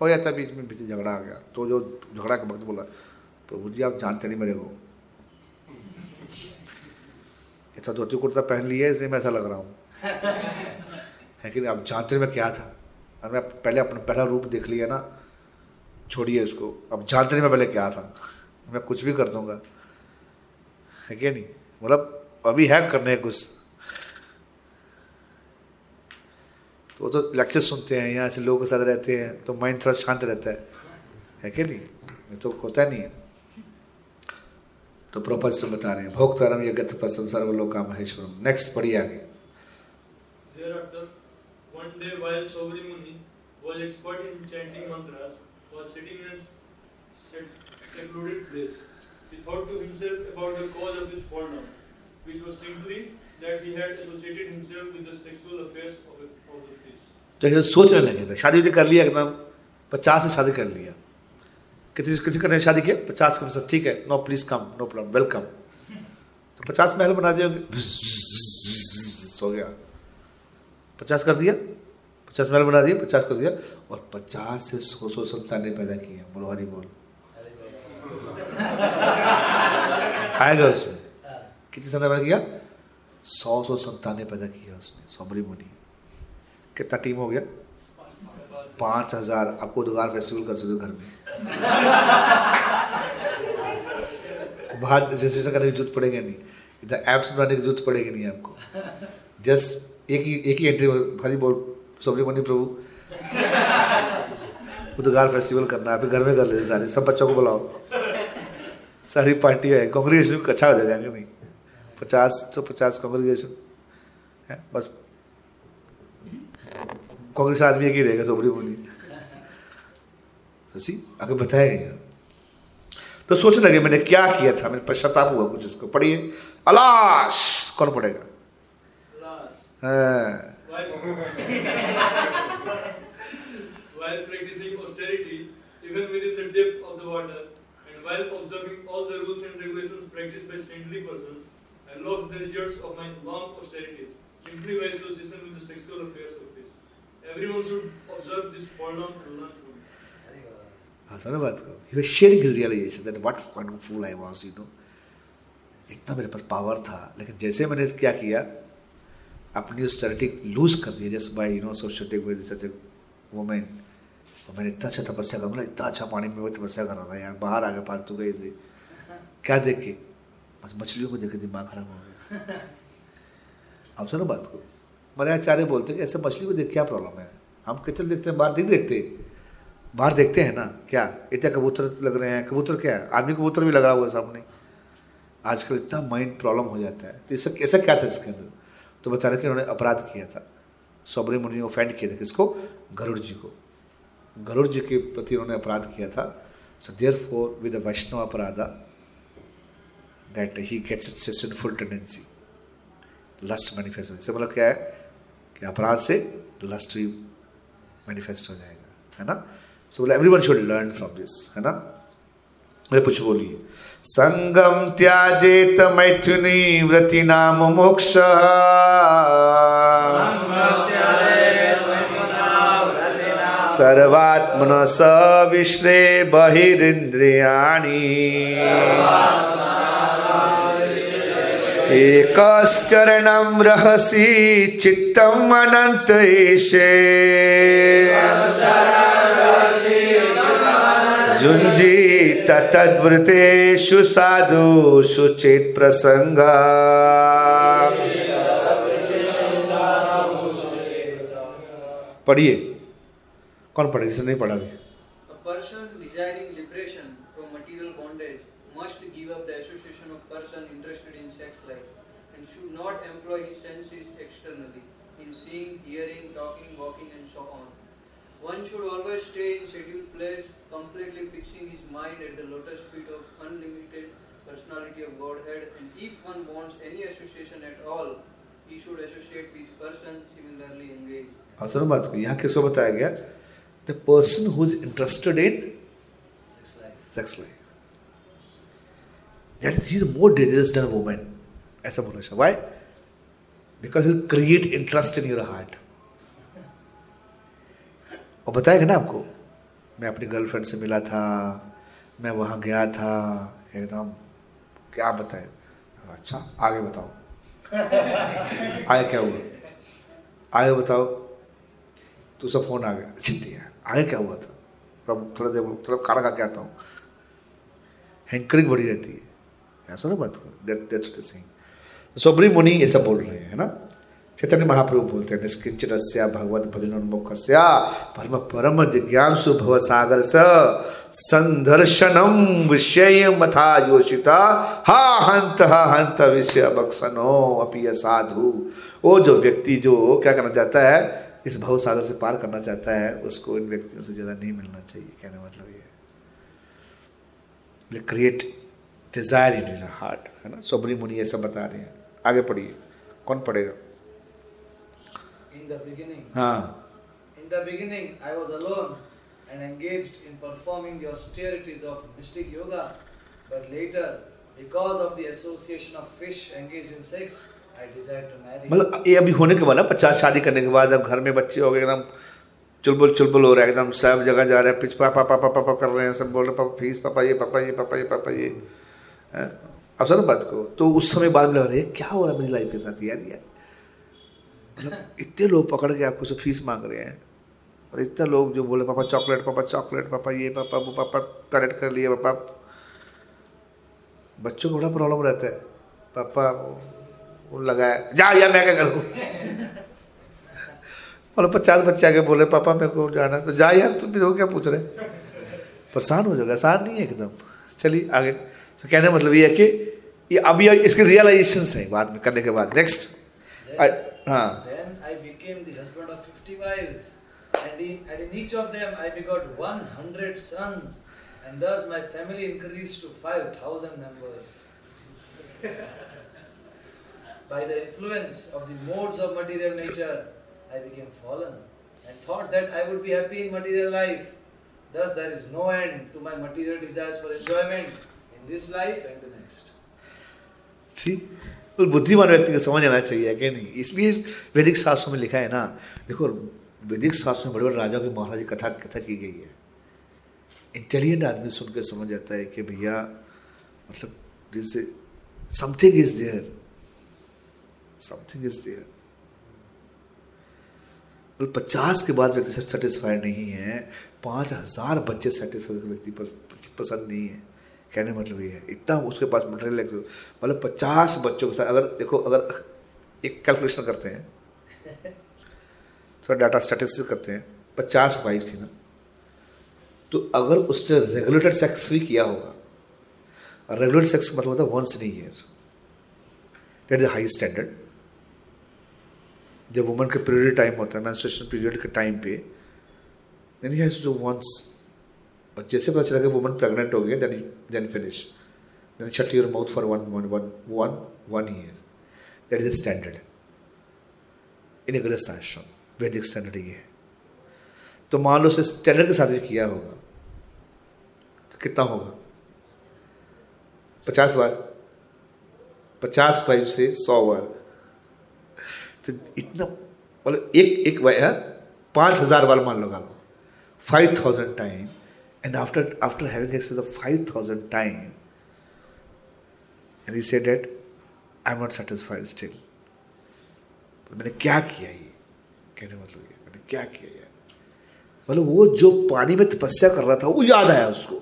हो जाता बीच में बीच में झगड़ा आ गया। तो जो झगड़ा के भक्त बोला, प्रभु जी, आप जानते नहीं मेरे को। इतना धोती कुर्ता पहन लिया इसलिए मैं ऐसा लग रहा हूँ। है कि नहीं? आप जानते मैं क्या था। और मैं पहले अपना पहला रूप देख लिया ना, छोड़िए उसको अब जानते नहीं मैं पहले क्या था। मैं कुछ भी कर दूँगा। है क्या नहीं? मतलब अभी है करने कुछ। तो तो लेक्चर सुनते हैं यहाँ से लोगों के साथ रहते हैं तो माइंड थोड़ा शांत रहता है है कि नहीं ये तो होता नहीं है तो प्रॉपर से बता रहे हैं भोक्तारम यज्ञ प्रसम सर्वलोका महेश्वरम नेक्स्ट पढ़िए आगे which was simply that he had associated himself with the sexual affairs of, of the fish. तो सोचने लगे थे शादी उदी कर लिया एकदम, पचास से शादी कर लिया। किसी किसी करने शादी किया, पचास कम से ठीक है no please come no problem welcome तो पचास महल बना दिया हो गया। पचास कर दिया, पचास महल बना दिया, पचास कर दिया, और पचास से सौ सौ संतानें पैदा किए बोलो, हरी बोल। आएगा उसमें। कितनी संतान पैदा किया? सौ सौ संतानें पैदा किया उसने सबरी मुनि। कितना टीम हो गया? पाँच हज़ार। आपको दुकान फेस्टिवल कर सकते हो घर में। बाहर रजिस्ट्रेशन करने की ज़रूरत पड़ेगी नहीं। इधर ऐप्स बनाने की ज़रूरत पड़ेगी नहीं आपको। जस्ट एक ही एक ही एंट्री भाजी बोल सुब्रमण्य प्रभु। उद्गार फेस्टिवल करना है, आप घर में कर लेते सारे। सब बच्चों को बुलाओ। सारी पार्टी है कांग्रेगेशन अच्छा हो जाएगा, नहीं? पचास तो पचास कांग्रेगेशन है? बस कांग्रेस आदमी एक ही रहेगा सोबरी मुनि ससी आगे बताया गया तो सोचने लगे मैंने क्या किया था मैंने पश्चाताप हुआ कुछ उसको पढ़िए अलाश कौन पढ़ेगा हाँ, While observing all the rules and regulations practiced by saintly persons, I lost the results of my long austerities, simply by association with the sexual affairs of. Everyone should observe this fall down and learn. हाँ को he was sharing his realization that what kind of fool I was you know. इतना मेरे पास power था लेकिन जैसे मैंने क्या किया अपनी उस ऑस्टेरिटी लूज कर दी जैसे by you know associated with such a women और मैंने इतना अच्छा तपस्या कर मतलब इतना अच्छा पानी में मैं तपस्या कर रहा था यार बाहर आ गया फालतू गए से क्या देख? के बस मछलियों को देख के दिमाग खराब हो गया। [LAUGHS] आप सुनो बात को हमारे आचार्य बोलते हैं, ऐसे मछली को देख, क्या प्रॉब्लम है? हम कितने देखते हैं, बाहर नहीं देखते। बाहर देखते हैं ना, क्या? इतने कबूतर लग रहे हैं, कबूतर क्या है? आदमी कबूतर भी लग रहा हुआ सामने। आजकल इतना माइंड प्रॉब्लम हो जाता है। तो इससे, ऐसा क्या था इसके अंदर? तो बता रहे कि उन्होंने अपराध किया था। सबरी मुनि ऑफेंड किया था किसको? गरुड़ जी को। गरुड़ जी के प्रति उन्होंने अपराध किया था। So therefore with Vaishnava अपराधा that he gets its sinful tendency lust manifest इससे मतलब क्या है? कि अपराध से लस्ट भी मैनिफेस्ट हो जाएगा, है ना? सो बोले everyone should learn from this है ना? मेरे कुछ बोलिए। संगम त्याजेत मैथुनी व्रति नाम मोक्ष। सर्वात्मन विश्रे बहिरिंद्रियाणि एकश्चरणं रहसि चित्तम् अनन्त ईशे जुञ्जीत तद्वृतेषु साधुषु चेत् प्रसङ्गा। पढ़िए। कौन पढ़े? जिसने नहीं पढ़ा अभी A person desiring liberation from material bondage must give up the association of person interested in sex life and should not employ his senses externally in seeing, hearing, talking, walking and so on. One should always stay in scheduled place, completely fixing his mind at the lotus feet of unlimited personality of Godhead and if one wants any association at all, he should associate with person similarly engaged. और सुनो बात को यहाँ किसको बताया गया the person who is interested in sex life that is more dangerous than women ऐसा बोला why because will create interest in your heart और बताएगा ना आपको? मैं अपनी गर्लफ्रेंड से मिला था, मैं वहाँ गया था, एकदम, क्या बताए? अच्छा आगे बताओ। आगे क्या हुआ? आगे बताओ। तो सब फ़ोन आ गया। चिंती है। आगे क्या हुआ था? तब थोड़ा देर, थोड़ा खाना खा के आता हूँ। हैंकरिंग बड़ी रहती है। ऐसा ना बात डेथ डेथ सिंह सोबरी मुनि ये सब बोल रहे हैं, है ना? चैतन्य महाप्रभु बोलते हैं निष्किंचन भगवत भजनोन्मुख परम परम जिज्ञासु भव सागर स संदर्शनम विषय मथा योषिता, हा हंत हा हंत विषय बक्सनो अपी साधु। वो जो व्यक्ति जो क्या करना चाहता है, इस भव सागर से पार करना चाहता है, उसको इन व्यक्तियों से ज़्यादा नहीं मिलना चाहिए, कहने मतलब ये क्रिएट डिज़ायर इन हार्ट है ना? सोबरी मुनि ये सब बता रहे हैं। आगे पढ़िए कौन पढ़ेगा In the beginning, हाँ in the beginning, I was alone and engaged in performing the austerities of mystic yoga. But later, because of the association of fish engaged in sex, I desired to marry. मतलब ये अभी होने के बाद ना पचास शादी करने के बाद जब घर में बच्चे हो गए एकदम चुलबुल चुलबुल हो रहा है एकदम सब जगह जा रहे हैं पिछ पापा पापा पापा कर रहे हैं सब बोल रहे हैं, पापा फ़ीस पापा ये पापा ये पापा ये पापा ये अब सर बात को तो उस समय बाद में है क्या हो रहा है मेरी लाइफ के साथ? यार यार। मतलब इतने लोग पकड़ के आपको फ़ीस मांग रहे हैं। और इतने लोग जो बोले, पापा चॉकलेट पापा चॉकलेट पापा, ये, पापा, वो, पापा टॉयलेट कर लिए, पापा। बच्चों को बड़ा प्रॉब्लम रहता है। पापा, वो लगाया जा यार मैं क्या करूँ? मतलब [LAUGHS] पचास बच्चे आके बोले, पापा, मेरे को जाना तो जा, यार, तुम मेरे को क्या पूछ रहे? परेशान हो जाएगा आसान नहीं है एकदम। चलिए, आगे। तो कहने मतलब ये है कि ये अब इसके रियलाइजेशन है बाद में करने के बाद। नेक्स्ट हाँ। ियल desire for enjoyment this life and the next. सी तो बुद्धिमान व्यक्ति को समझ आना चाहिए कि नहीं? इसलिए इस वैदिक शास्त्रों में लिखा है ना, देखो, वैदिक शास्त्रों में बड़े बड़े राजाओं की महाराज कथा कथा की गई है। इंटेलिजेंट आदमी सुनकर समझ जाता है कि भैया मतलब जैसे something is there something is there मतलब पचास के बाद व्यक्ति सेटिस्फाइड नहीं है, पाँच हज़ार बच्चे सेटिस्फाइड व्यक्ति पसंद नहीं है। कहने मतलब ये है, इतना उसके पास मटेरियल मतलब पचास बच्चों के साथ, अगर देखो, अगर एक कैलकुलेशन करते हैं, थोड़ा डाटा स्टैटिस्टिक्स करते हैं, पचास वाइफ थी ना तो अगर उसने रेगुलेटेड सेक्स भी किया होगा रेगुलेटेड सेक्स मतलब होता है once in year that is high standard जब वुमेन के पीरियड टाइम होता है मैंस्ट्रेशन पीरियड के टाइम पे देन ही हैज़ वंस और जैसे पता चला कि वुमन प्रेगनेंट हो गया then finish then shut your mouth for one one one one one year that is the standard in grihastha ashram Vedic standard ये है। तो मान लो उसे स्टैंडर्ड के साथ भी किया होगा तो कितना होगा? पचास बार। पचास फाइव से सौ बार। तो इतना मतलब एक एक है? पाँच हज़ार बार मान लो आप। Five thousand time having access of five thousand time and he said that I am not satisfied still मैंने क्या किया ये? कहने मतलब ये मैंने क्या किया यार मतलब वो जो पानी में तपस्या कर रहा था, वो याद आया उसको।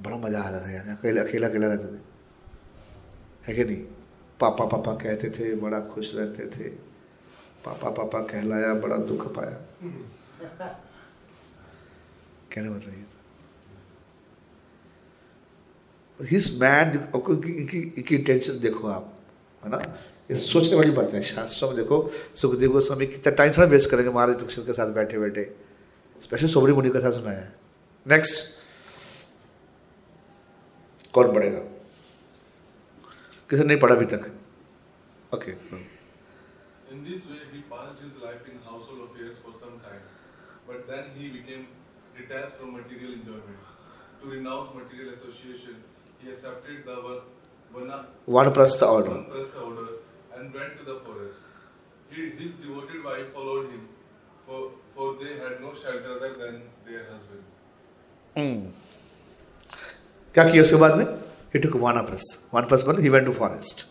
बड़ा मज़ा आ रहा था यार, अकेला अकेला अकेला रहते थे। है कि नहीं? पापा पापा कहते थे, बड़ा खुश रहते थे। पापा पापा कहलाया, बड़ा दुख पाया। कहने मतलब ये था। हिस मैन इनकी इंटेंशन देखो आप है ना? ये सोचने वाली बात है शास्त्रों में देखो सुखदेव गोस्वामी कितना टाइम थोड़ा वेस्ट करेंगे महाराज परीक्षित के साथ बैठे बैठे। स्पेशल सोबरी मुनि कथा सुनाया है। नेक्स्ट कौन पढ़ेगा? किसी नहीं पढ़ा अभी तक? Okay In this way, he passed his life in household affairs for some time, but then he became detached from material enjoyment. To renounce material association, he accepted the one, one, Vanaprastha order. Vanaprastha order and went to the forest. He, his devoted wife followed him, for, for they had no shelter other than their husband. Mm. क्या किया उसके बाद में ही टुक वानाप्रस्थ वानप्रस्थ मतलब he went to forest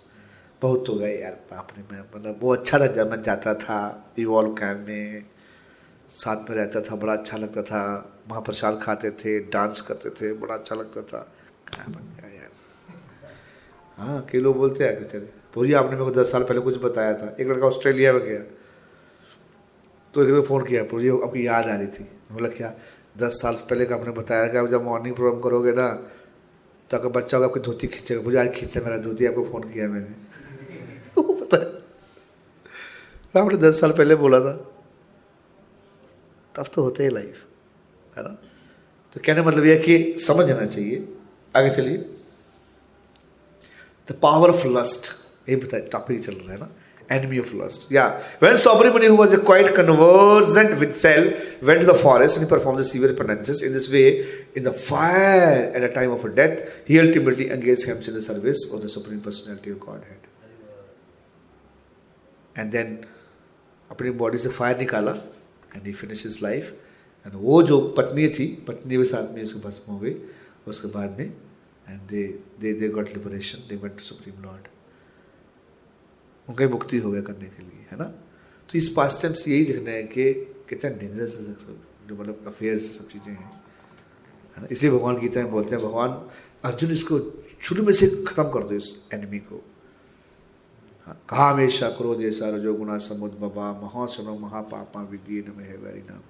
बहुत हो गए यार बाप रे मैं मतलब वो अच्छा था जब मैं जाता था इवॉल्व कैम्प में साथ में रहता था, बड़ा अच्छा लगता था। महाप्रसाद खाते थे, डांस करते थे, बड़ा अच्छा लगता था। क्या बन गया यार। हाँ कई लोग बोलते हैं चले पूरी आपने मेरे को दस साल पहले कुछ बताया था। एक लड़का ऑस्ट्रेलिया में गया। तो एक फ़ोन किया पूरी आपकी याद आ रही थी। बोला, क्या? दस साल पहले का आपने बताया कि आप जब मॉर्निंग प्रोग्राम करोगे ना तो आपका बच्चा होगा, आपकी धोती खींचेगा। मुझे आज खींचा मेरा धोती, आपको फ़ोन किया मैंने। [LAUGHS] वो पता आपने दस साल पहले बोला था। तब तो होते ही लाइफ है ना? तो कहने मतलब यह कि समझ जाना चाहिए। आगे चलिए। द पावर ऑफ़ लस्ट ये बताए टॉपिक चल रहा है ना? एनिमी ऑफ़ लस्ट या वेन सॉबरी मनी हुआ quite convergent with self went to the forest and perform the severe penances in this way in the fire at a time of death he ultimately engage himself in the service of the supreme personality of Godhead and then अपनी body से fire निकाला। And he finish his life and वो जो पत्नी थी, पत्नी भी साथ में उसको भस्म हो गई, उसके बाद में and they they they got liberation they went to supreme lord उनका ही मुक्ति हो गया करने के लिए, है ना? तो इस पास टाइम से यही देखना है कि कितना डेंजरस है जो मतलब अफेयर्स सब चीज़ें हैं, है ना? इसलिए भगवान गीता में बोलते हैं, भगवान अर्जुन इसको शुरू में से ख़त्म कर दो इस एनिमी को। कहा, हमेशा क्रोध गुना समुद्भवा महासनो, महापापा, विद्य न है वेरी नाम।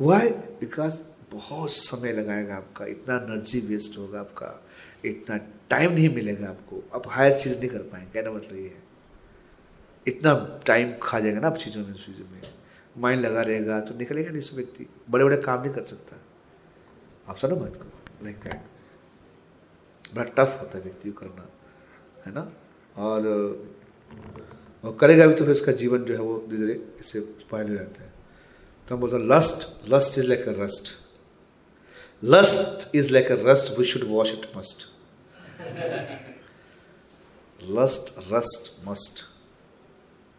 वाई बिकॉज़ बहुत समय लगाएगा आपका, इतना एनर्जी वेस्ट होगा आपका, इतना टाइम नहीं मिलेगा आपको। आप हायर चीज़ नहीं कर पाएँगे, कहना मतलब ये है। इतना टाइम खा जाएगा ना आप चीज़ों में चीज़ों में। माइंड लगा रहेगा तो निकलेगा नहीं व्यक्ति। बड़े बड़े काम नहीं कर सकता। आप सुनो बात को लाइक दैट बड़ा टफ होता है व्यक्ति को करना, है ना? और और करेगा भी तो फिर उसका जीवन जो है वो धीरे धीरे इससे स्पॉइल हो जाता है। तो हम बोलते हैं lust lust is like a rust lust is like a rust we should wash it must lust rust must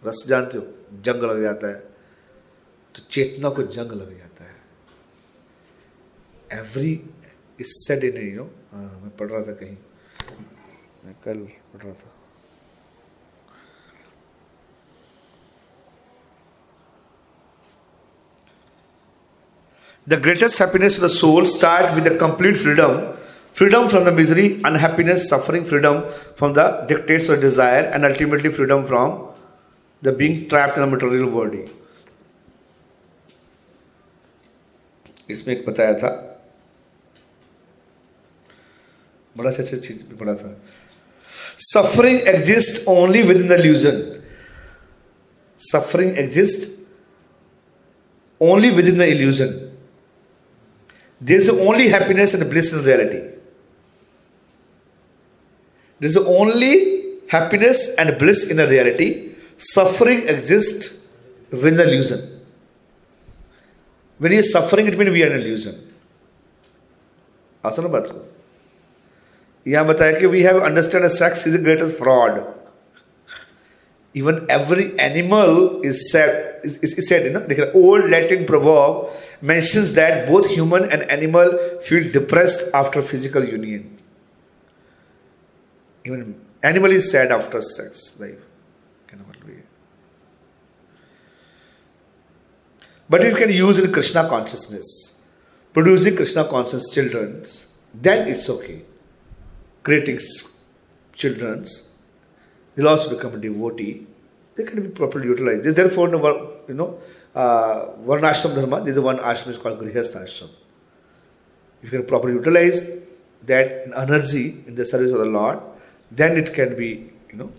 रस जानते हो? जंग लग जाता है। तो चेतना को जंग लग जाता है। Every is said in you know मैं पढ़ रहा था कहीं। मैं कल पढ़ रहा था। The greatest happiness of the soul starts with the complete freedom freedom from the misery, unhappiness, suffering, freedom from the dictates of desire, and ultimately freedom from the being trapped in the material body. इसमें एक बताया था बड़ा अच्छा चीज पढ़ा था suffering exist only within the illusion suffering exists only within the illusion there is only happiness and bliss in reality there is only happiness and bliss in a reality suffering exists within the illusion. When you are suffering, it means we are in illusion. आसान बात को यहां बताया कि we have understand sex is the greatest fraud even every animal is said is, is, said you know the old latin proverb mentions that both human and animal feel depressed after physical union. Even animal is sad after sex life but if you can use in krishna consciousness. Producing krishna conscious children's then it's okay. Creating children's. They'll also become a devotee. They can be properly utilized. Therefore, you know, uh, Varnashram Dharma, there's one ashram is called Grihastha Ashram. If you can properly utilize that energy in the service of the Lord, then it can be, you know,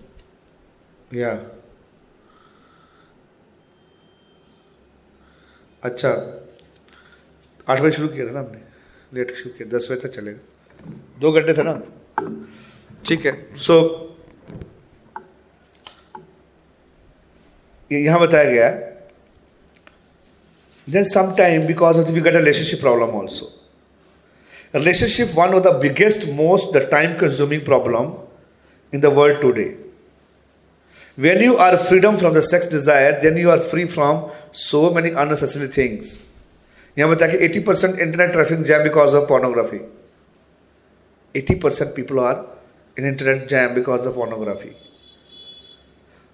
yeah. अच्छा आठ बजे शुरू किया था ना हमने late शुरू किया दस बजे तक चलेगा दो घंटे थे ना ठीक है सो यहाँ बताया गया then sometime because of we get relationship problem also relationship one of the biggest most the time consuming problem in the world today when you are freedom from the sex desire then you are free from so many unnecessary things यहाँ बताया कि eighty percent internet traffic jam because of pornography eighty percent people are in internet jam because of pornography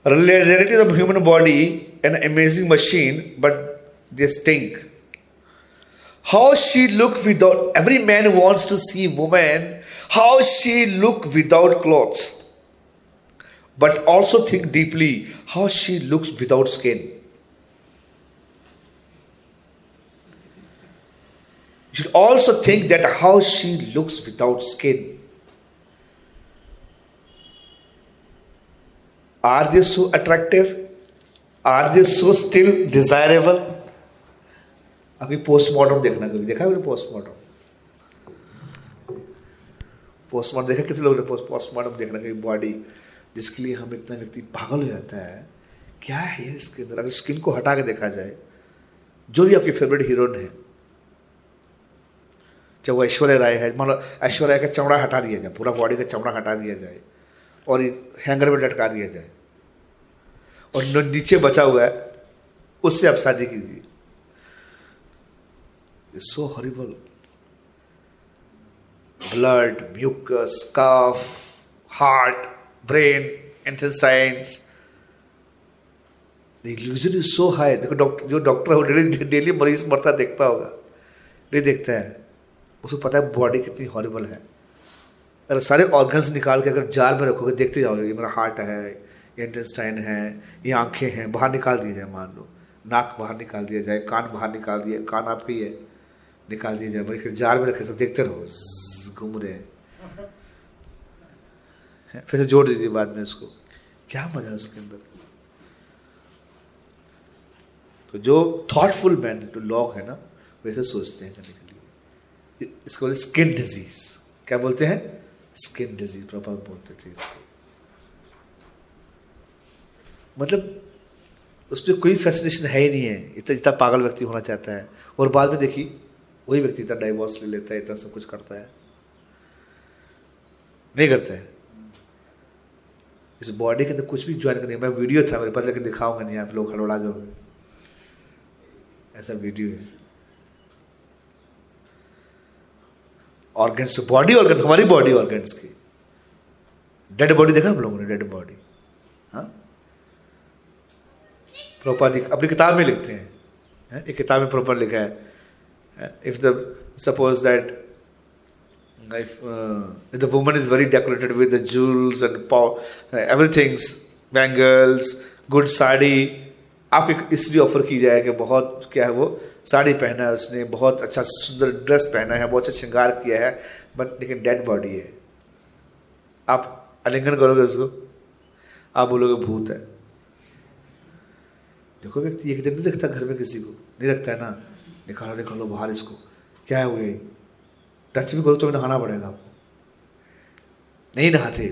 Reality of human body, an amazing machine, but they stink. How she look without every man wants to see woman. How she look without clothes but also think deeply how she looks without skin. You should also think that how she looks without skin. Are they so attractive? Are they so still desirable? अभी postmortem देखना कभी। देखा है postmortem postmortem देखा? किसी लोगों ने postmortem देखना कभी? बॉडी जिसके लिए हम इतना व्यक्ति पागल हो जाता है। क्या है ये इसके अंदर? अगर स्किन को हटा के देखा जाए, जो भी आपकी फेवरेट हीरोइन है चाहे वो ऐश्वर्या राय है, मान लो ऐश्वर्या का चमड़ा हटा दिया जाए, पूरा बॉडी का चमड़ा हटा दिया जाए, और हैंगर में लटका दिया जाए और नीचे बचा हुआ है, उससे आप शादी कीजिए। So horrible blood mucus calf heart brain intestines the illusion is so high देखो डॉक्टर जो डॉक्टर है वो डेली डेली मरीज़ मरता देखता होगा। नहीं देखता है। उसको पता है बॉडी कितनी हॉरिबल है। अगर सारे ऑर्गन्स निकाल के अगर जार में रखोगे, देखते जाओगे मेरा हार्ट है ये इंटेस्टाइन है, ये आँखें हैं, बाहर निकाल दिया जाए, मान लो। नाक बाहर निकाल दिया जाए, कान बाहर निकाल दिया कान आप ही है निकाल दिया जाए भाई जार में रखे, सब देखते रहो घूम रहे हैं। फिर से जोड़ दीजिए बाद में इसको। क्या मज़ा है उसके अंदर। तो जो थॉटफुल मैन जो लोग है ना वैसे सोचते हैं करने के लिए। इसको बोलते स्किन डिज़ीज़ क्या बोलते हैं? स्किन डिज़ीज़ प्रॉपर बोलते थे इसको। मतलब उस पर कोई फैसिनेशन है ही नहीं है। इतना इतना पागल व्यक्ति होना चाहता है। और बाद में देखिए वही व्यक्ति इतना डाइवोर्स ले लेता है, इतना सब कुछ करता है। नहीं करता है। इस बॉडी के अंदर कुछ भी ज्वाइन करने मैं वीडियो था मेरे पास, लेकिन दिखाऊँगा नहीं, आप लोग हड़बड़ा जाओगे। ऐसा वीडियो है। ऑर्गेन्स बॉडी ऑर्गन हमारी बॉडी ऑर्गेन्स की। डेड बॉडी देखा आप लोगों ने डेड बॉडी हाँ प्रोपर जी अपनी किताब में लिखते हैं। एक किताब में प्रॉपर लिखा है। If the suppose that if uh, if the woman is very decorated with the jewels and pow- uh, everything bangles good sari आपको इसलिए ऑफ़र की जाए कि बहुत क्या है वो साड़ी पहना है उसने बहुत अच्छा सुंदर ड्रेस पहना है बहुत अच्छा श्रृंगार किया है बट लेकिन डेड बॉडी है। आप आलिंगन करोगे उसको? आप बोलोगे भूत है। देखो व्यक्ति एक दिन नहीं रखता घर में किसी को। नहीं रखता है ना। निकालो निकालो, बाहर इसको। क्या है वो ये टच भी करो तो नहाना पड़ेगा आपको। नहीं नहाते।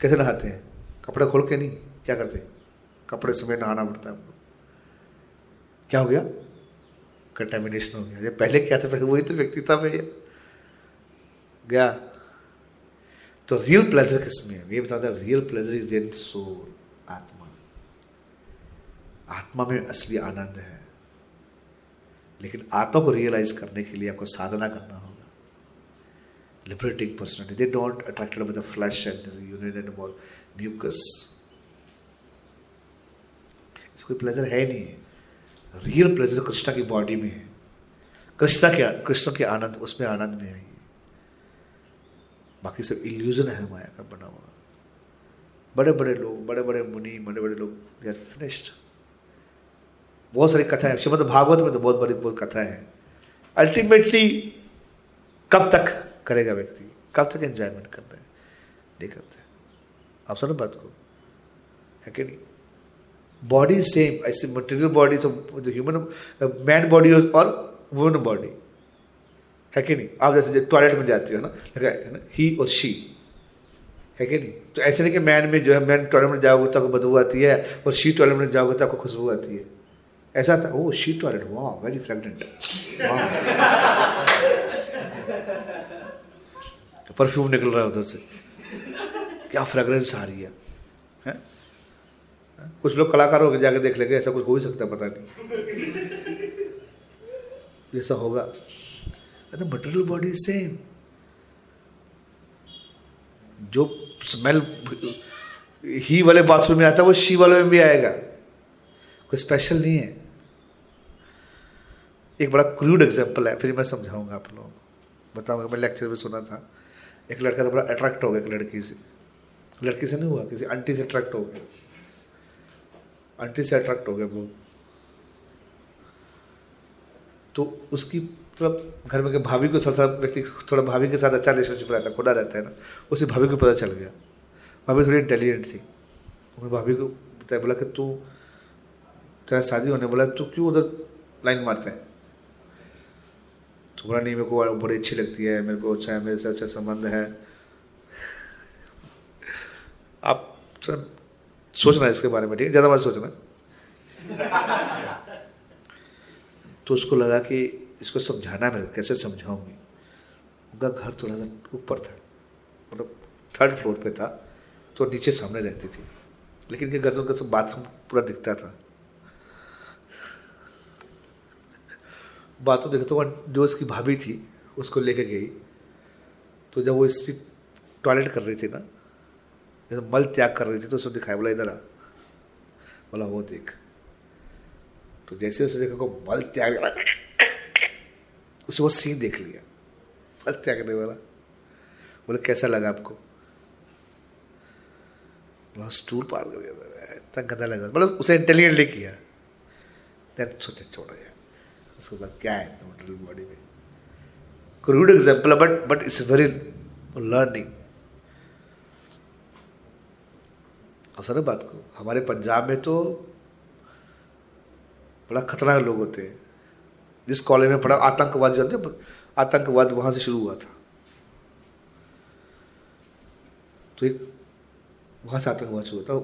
कैसे नहाते हैं? कपड़े खोल के नहीं? क्या करते? कपड़े समय नहाना पड़ता है आपको। क्या हो गया? कंटेमिनेशन हो गया। पहले क्या था? पहले वही तो व्यक्ति था भैया। गया। तो रियल प्लेजर किसमें है? ये बताता है real pleasure is then soul आत्मा। आत्मा में असली आनंद है। लेकिन आत्मा को रियलाइज़ करने के लिए आपको साधना करना होगा। Liberating don't attracted by the flesh and the urine and all mucus. इसमें कोई प्लेजर है नहीं। रियल प्लेजर कृष्णा की बॉडी में है। कृष्णा के, कृष्ण के आनंद, उसमें आनंद में है बाकी सब इल्यूजन है माया का बना हुआ। बड़े बड़े लोग बड़े बड़े मुनि बड़े बड़े लोग दे आर फिनिश्ड बहुत सारी कथा है। श्रीमद भागवत में तो बहुत बड़ी, बहुत कथा है। अल्टीमेटली कब तक करेगा व्यक्ति? कब तक एंजॉयमेंट करना है? नहीं करते आप सुनो बात को। है कि नहीं? बॉडी सेम ऐसे मटेरियल बॉडी सब ह्यूमन मैन बॉडी और वुमन बॉडी है कि नहीं? आप जैसे टॉयलेट में जाते हो ना है ना ही और शी है कि नहीं? तो ऐसे नहीं कि मैन में जो है मैन टॉयलेट में जाओगे तो आपको बदबू आती है, और शी टॉयलेट में जाओगे तो आपको खुशबू आती है। ऐसा था ओ शी टॉयलेट वाह वेरी फ्रेगनेंट परफ्यूम निकल रहा है उधर से। क्या फ्रेगरेंस आ रही है? कुछ लोग कलाकार होकर जाके देख लेंगे, ऐसा कुछ हो ही सकता है, पता नहीं। ऐसा होगा। अरे मटेरियल बॉडी सेम जो स्मेल ही वाले बाथरूम में आता है, वो शी वाले में भी आएगा। कोई स्पेशल नहीं है। एक बड़ा क्रूड एग्ज़ाम्पल है, फिर मैं समझाऊँगा आप लोगों को। बताऊँगा, मैं लेक्चर में सुना था। एक लड़का तो बड़ा अट्रैक्ट हो गया एक लड़की से। लड़की से नहीं हुआ, किसी आंटी से अट्रैक्ट हो गया। आंटी से अट्रैक्ट हो गया वो। तो उसकी मतलब घर में भाभी को थोड़ा व्यक्ति, थोड़ा भाभी के साथ अच्छा रिलेशनशिप रहता है खुदा रहता है ना, उसे भाभी को पता चल गया। भाभी थोड़ी इंटेलिजेंट थी। उसने भाभी को बोला कि तू, तेरा शादी होने बोला तू क्यों उधर लाइन मारता है? बोला नहीं, मेरे को बड़ी अच्छी लगती है, मेरे को अच्छा है मेरे से अच्छा संबंध है। आप सोचना इसके बारे में, ठीक है? ज़्यादा मत सोचना। तो उसको लगा कि इसको समझाना मेरे को, कैसे समझाऊँगी? उनका घर थोड़ा सा ऊपर था मतलब थर्ड फ्लोर पे था तो नीचे सामने रहती थी। लेकिन घर से उनका सब बाथरूम पूरा दिखता था। बाथरूम देखा तो जो उसकी भाभी थी, उसको लेके गई। तो जब वो स्त्री टॉयलेट कर रही थी ना, जैसे मल त्याग कर रही थी तो उसको दिखाया, बोला, इधर आ। बोला, वो देख। तो जैसे उसे देखा, को मल त्याग उसे वो सीन देख लिया। मल त्यागने वाला। बोले, कैसा लगा आपको? बोला, स्टूल पार कर दिया इतना गंदा लगा। मतलब उसे इंटेलिजेंटली किया। सोचा, छोड़ो उसके बाद क्या है? टोटल बॉडी में। Crude example but but it's very learning sir बात को, हमारे पंजाब में तो बड़ा खतरनाक लोग होते हैं। जिस कॉलेज में पढ़ा, आतंकवाद जो आतंकवाद वहाँ से शुरू हुआ था। तो एक, वहाँ से आतंकवाद शुरू होता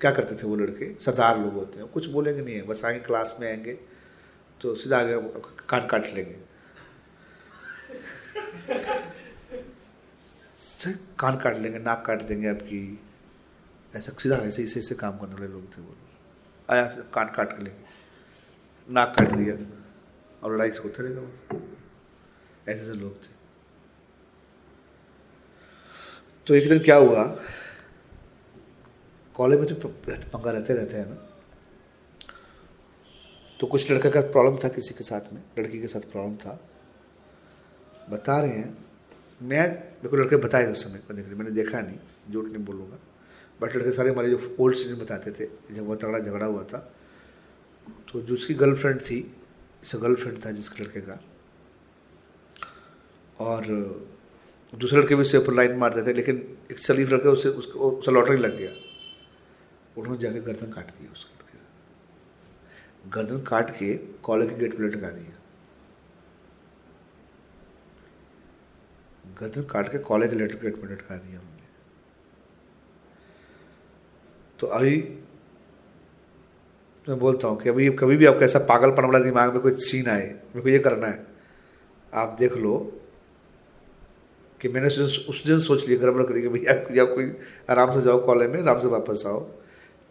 क्या करते थे वो लड़के? सरदार लोग होते हैं। कुछ बोलेंगे नहीं है, बस आएँगे क्लास में आएँगे। तो सीधा आगे काट काट लेंगे। कान काट लेंगे, नाक काट देंगे आपकी। ऐसा सीधा ऐसे ऐसे ऐसे काम करने वाले लोग थे वो। आया, कान काट के लेंगे। नाक काट दिया और लड़ाई से होते रहेगा ऐसे ऐसे लोग थे। तो एक दिन क्या हुआ? कॉलेज में तो पंगा रहते रहते हैं ना। तो कुछ लड़का का प्रॉब्लम था किसी के साथ में, लड़की के साथ प्रॉब्लम था। बता रहे हैं, मैं, मेरे को लड़के बताए उस समय करने के लिए मैंने देखा नहीं, झूठ नहीं बोलूँगा। बट लड़के सारे हमारे जो ओल्ड सीज़न बताते थे, जब बहुत तगड़ा झगड़ा हुआ था तो जो उसकी गर्लफ्रेंड थी इसे गर्लफ्रेंड था जिसके लड़के का, और दूसरे लड़के भी उसे ऊपर लाइन मारते थे, लेकिन एक शरीफ लड़का उससे उसको उसे लॉटरी लग गया। उन्होंने जाके गर्दन काट दिया उसके। गर्दन काट के कॉलेज के गेट पर लटका दिया गर्दन काट के कॉलेज के लेटर गेट पर लटका दिया उन्होंने तो अभी मैं बोलता हूँ कि अभी कभी भी आपका ऐसा पागलपन वाला दिमाग में कोई सीन आए, मेरे को ये करना है। आप देख लो कि मैंने उस दिन सोच लिया, गड़बड़ करी कि भैया कोई आराम से जाओ कॉलेज में, आराम से वापस आओ।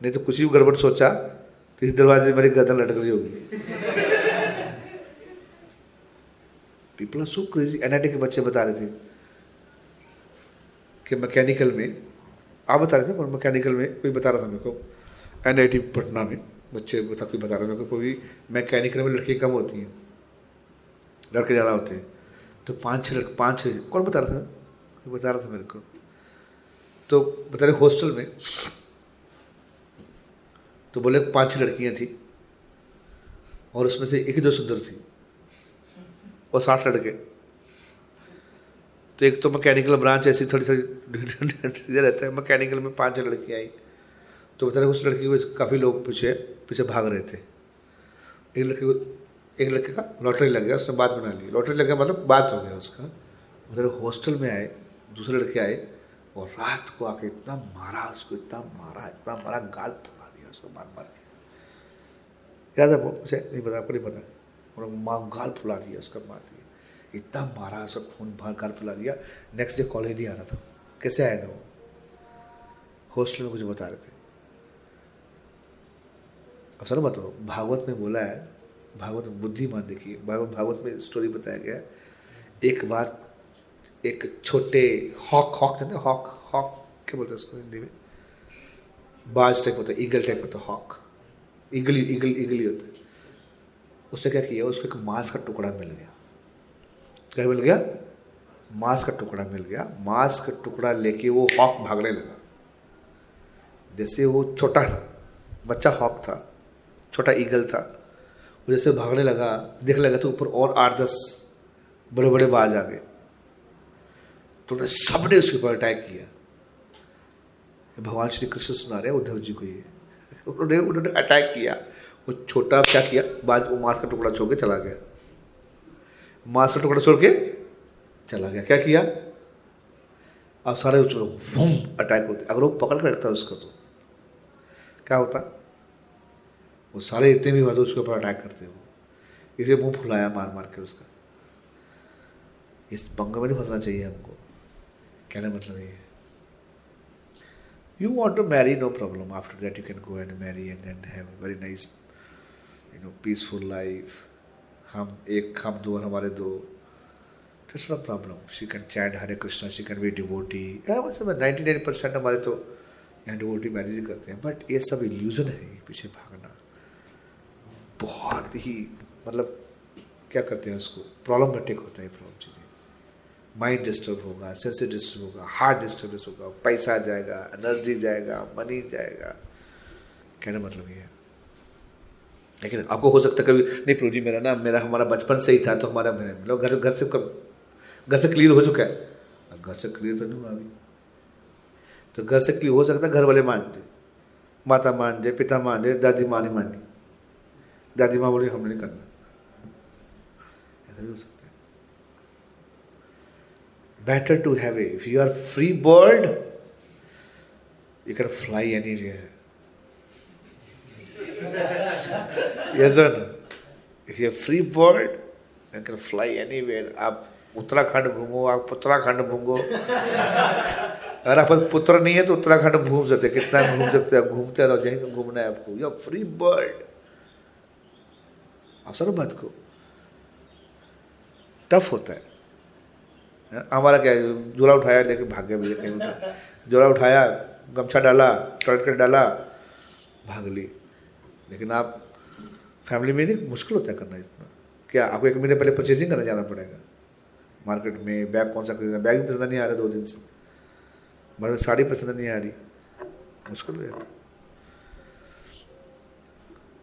नहीं तो कुछ भी गड़बड़ सोचा तो इस दरवाजे में मेरी गर्दन लटक रही होगी। People are so crazy NIT के बच्चे बता रहे थे कि मैकेनिकल में, आप बता रहे थे, पर मैकेनिकल में कोई बता रहा था मेरे को एनआईटी पटना में बच्चे बता, कोई बता रहे मेरे को, कोई मैकेनिकल में लड़कियाँ कम होती हैं, लड़के ज़्यादा होते हैं। तो पाँच छः लड़के पाँच छः कौन बता रहा था? बता रहा था मेरे को? तो बता रहे हॉस्टल में तो बोले पाँच छह लड़कियाँ थी और उसमें से एक ही दो सुंदर थी और साठ लड़के। तो एक तो मैकेनिकल ब्रांच ऐसी थोड़ी थोड़ी रहता है। मैकेनिकल में पाँच छह लड़कियाँ आई। तो बता रहे उस लड़की को काफ़ी लोग पीछे पीछे भाग रहे थे। एक लड़के को, एक लड़के का लॉटरी लग गया, उसने बात बना ली। लॉटरी लग गया मतलब बात हो गया उसका। उधर हॉस्टल में आए, दूसरे लड़के आए और रात को आके इतना मारा, उसको इतना मारा इतना मारा, गाल उसको मार मार के याद है वो मुझे नहीं पता, आपको नहीं पता? और माँ गाल फुला दिया, उसका मार दिया। इतना मारा, उसका खून भर गाल फुला दिया। नेक्स्ट डे कॉलेज नहीं आ रहा था। कैसे आया था वो? हॉस्टल में कुछ बता रहे थे। अब सर बताओ, भागवत में बोला है, भागवत में बुद्धिमान देखिए, भागवत में स्टोरी बताया गया एक बार एक छोटे हॉक हॉक जानते हॉक हॉक, क्या बोलते हैं उसको हिंदी में? बाज टाइप होता है ईगल टाइप होता है हॉक ईगल ईगल ईगल ही होता है. उसने क्या किया, उसको एक मांस का टुकड़ा मिल गया. क्या मिल गया? मांस का टुकड़ा मिल गया. मांस का टुकड़ा लेके वो हॉक भागने लगा. जैसे वो छोटा था, बच्चा हॉक था, छोटा ईगल था, वो जैसे भागने लगा, देखने लगा तो ऊपर और आठ दस बड़े बड़े बाज आ गए. तो उन्होंने सबने उसके ऊपर अटैक किया. भगवान श्री कृष्ण सुना रहे उद्धव जी को ये। [LAUGHS] उन्होंने उन्होंने अटैक किया। वो छोटा क्या किया? बाद वो मांस का टुकड़ा छोड़ के चला गया। मांस का टुकड़ा छोड़ के चला गया। क्या किया? अब सारे वूम अटैक होते। अगर वो पकड़ कर रखता है उसको तो। क्या होता? वो सारे इतने भी हुआ तो उसके ऊपर अटैक करते वो। इसे मुँह फुलाया मार मार के उसका। इस पंगे में नहीं फंसना चाहिए हमको। कहने मतलब ये है। You want to marry no problem after that you can go and marry and then have a very nice you know peaceful life हम एक हम दो हमारे दो problem. She can chant Hare Krishna, she can be devotee. Yeah, मतलब ninety nine percent हमारे तो यहाँ डिवोटी मैरिज ही करते हैं बट ये सब इल्यूजन है ये पीछे भागना बहुत ही मतलब क्या करते हैं उसको प्रॉब्लमेटिक होता है प्रॉब्लम माइंड डिस्टर्ब होगा सेंस डिस्टर्ब होगा हार्ट डिस्टर्बेंस होगा, पैसा जाएगा एनर्जी जाएगा मनी जाएगा। कहने मतलब ये है। लेकिन आपको हो सकता कभी, नहीं प्रभु जी, मेरा ना, मेरा हमारा बचपन से ही था तो हमारा मतलब घर घर से घर से क्लियर हो चुका है। घर से क्लियर तो नहीं हुआ अभी। तो घर से क्लियर हो सकता घर वाले मान दे। माता मान दे, पिता मान दे, दादी माँ नहीं मानी दादी माँ बोली हमने करना। ऐसा भी हो सकता better to have a if you are free bird you can fly any way if you are free bird you can fly any way आप उत्तराखंड घूमो, आप उत्तराखंड घूमो। [LAUGHS] अगर आप पुत्र नहीं है तो उत्तराखंड घूम सकते कितना घूम सकते हैं? घूमते रहो जहीं घूमना है आपको। यू आर फ्री बर्ड आप सर बात को टफ होता है। हमारा क्या झोला उठाया लेके भाग गया भैया कहीं उठा झोला उठाया, गमछा डाला टर्ट कर डाला, भाग ली। लेकिन आप फैमिली में नहीं, मुश्किल होता है करना इतना। क्या आपको एक महीने पहले परचेजिंग करने जाना पड़ेगा? मार्केट में बैग कौन सा खरीदना बैग भी पसंद नहीं आ रहा दो दिन से। मतलब साड़ी पसंद नहीं आ रही। मुश्किल हो जाता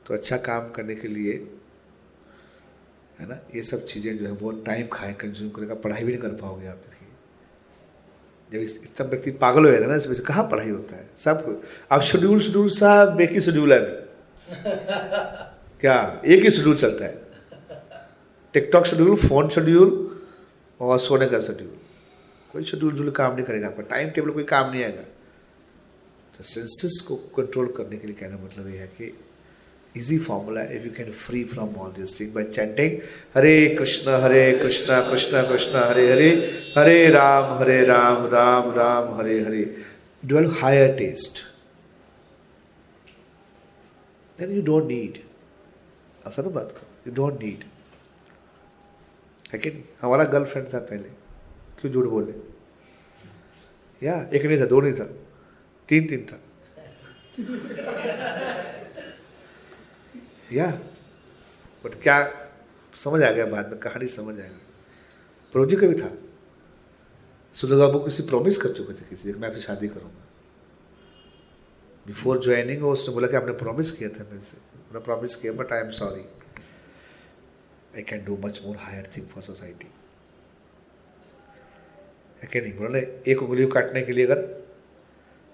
तो अच्छा काम करने के लिए है ना? ये सब चीज़ें जो है बहुत टाइम खाएँ कंज्यूम करेगा पढ़ाई भी नहीं कर पाओगे आप देखिए। जब इस इतना व्यक्ति पागल हो जाएगा ना इसमें से कहाँ पढ़ाई होता है? सब अब शेड्यूल शेड्यूल सब एक ही शेड्यूल है [LAUGHS] क्या? एक ही शेड्यूल चलता है। टिकटॉक शेड्यूल फ़ोन शेड्यूल और सोने का शेड्यूल कोई शेड्यूल जुल काम नहीं करेगा आपका टाइम टेबल कोई काम नहीं आएगा। तो सेंसेस को कंट्रोल करने के लिए कहना मतलब ये है कि easy formula if you can free from all these things by chanting Hare Krishna Hare Krishna Krishna Krishna Hare Hare Hare Ram Hare Ram Ram Ram Hare Hare develop higher taste then you don't need अब सुनो बात को you don't need है कि नहीं हमारा girlfriend था पहले क्यों झूठ बोले या एक नहीं था दो नहीं था तीन तीन था या। बट क्या समझ आ गया बाद में? कहानी समझ आ गई। प्रभु जी का भी था। सुंदर बाबू किसी प्रॉमिस कर चुके थे किसी मैं आपसे शादी करूँगा। बिफोर ज्वाइनिंग उसने बोला कि आपने प्रॉमिस किया था मेरे से। मैंने प्रॉमिस किया but I am sorry I can do much more higher thing for society है नहीं बोला एक उंगली काटने के लिए अगर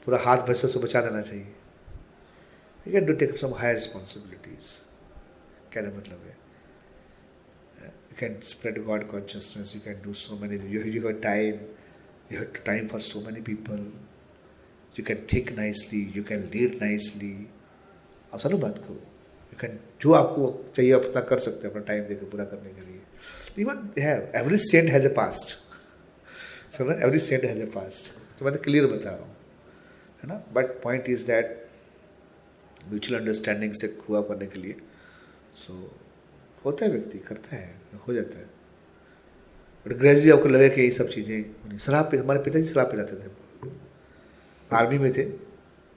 पूरा हाथ भैंसों से बचा देना चाहिए। You can do take some higher responsibilities कहने मतलब है can spread God consciousness, you can do so many you, you have time, you have time for so many people, you can think nicely, you can lead nicely. आप सुनो बात को। You can जो आपको चाहिए आप अपना कर सकते हैं अपना टाइम देकर पूरा करने के लिए। Even have every saint has a past सुनो every saint has a past तो मैं तो क्लियर बता रहा हूँ। है ना? But point is that mutual understanding से हुआ करने के लिए सो so, होता है व्यक्ति करता है हो जाता है। बट ग्रेजुअली आपको लगे कि ये सब चीज़ें शराब पे हमारे पिताजी शराब पे रहते थे। आर्मी में थे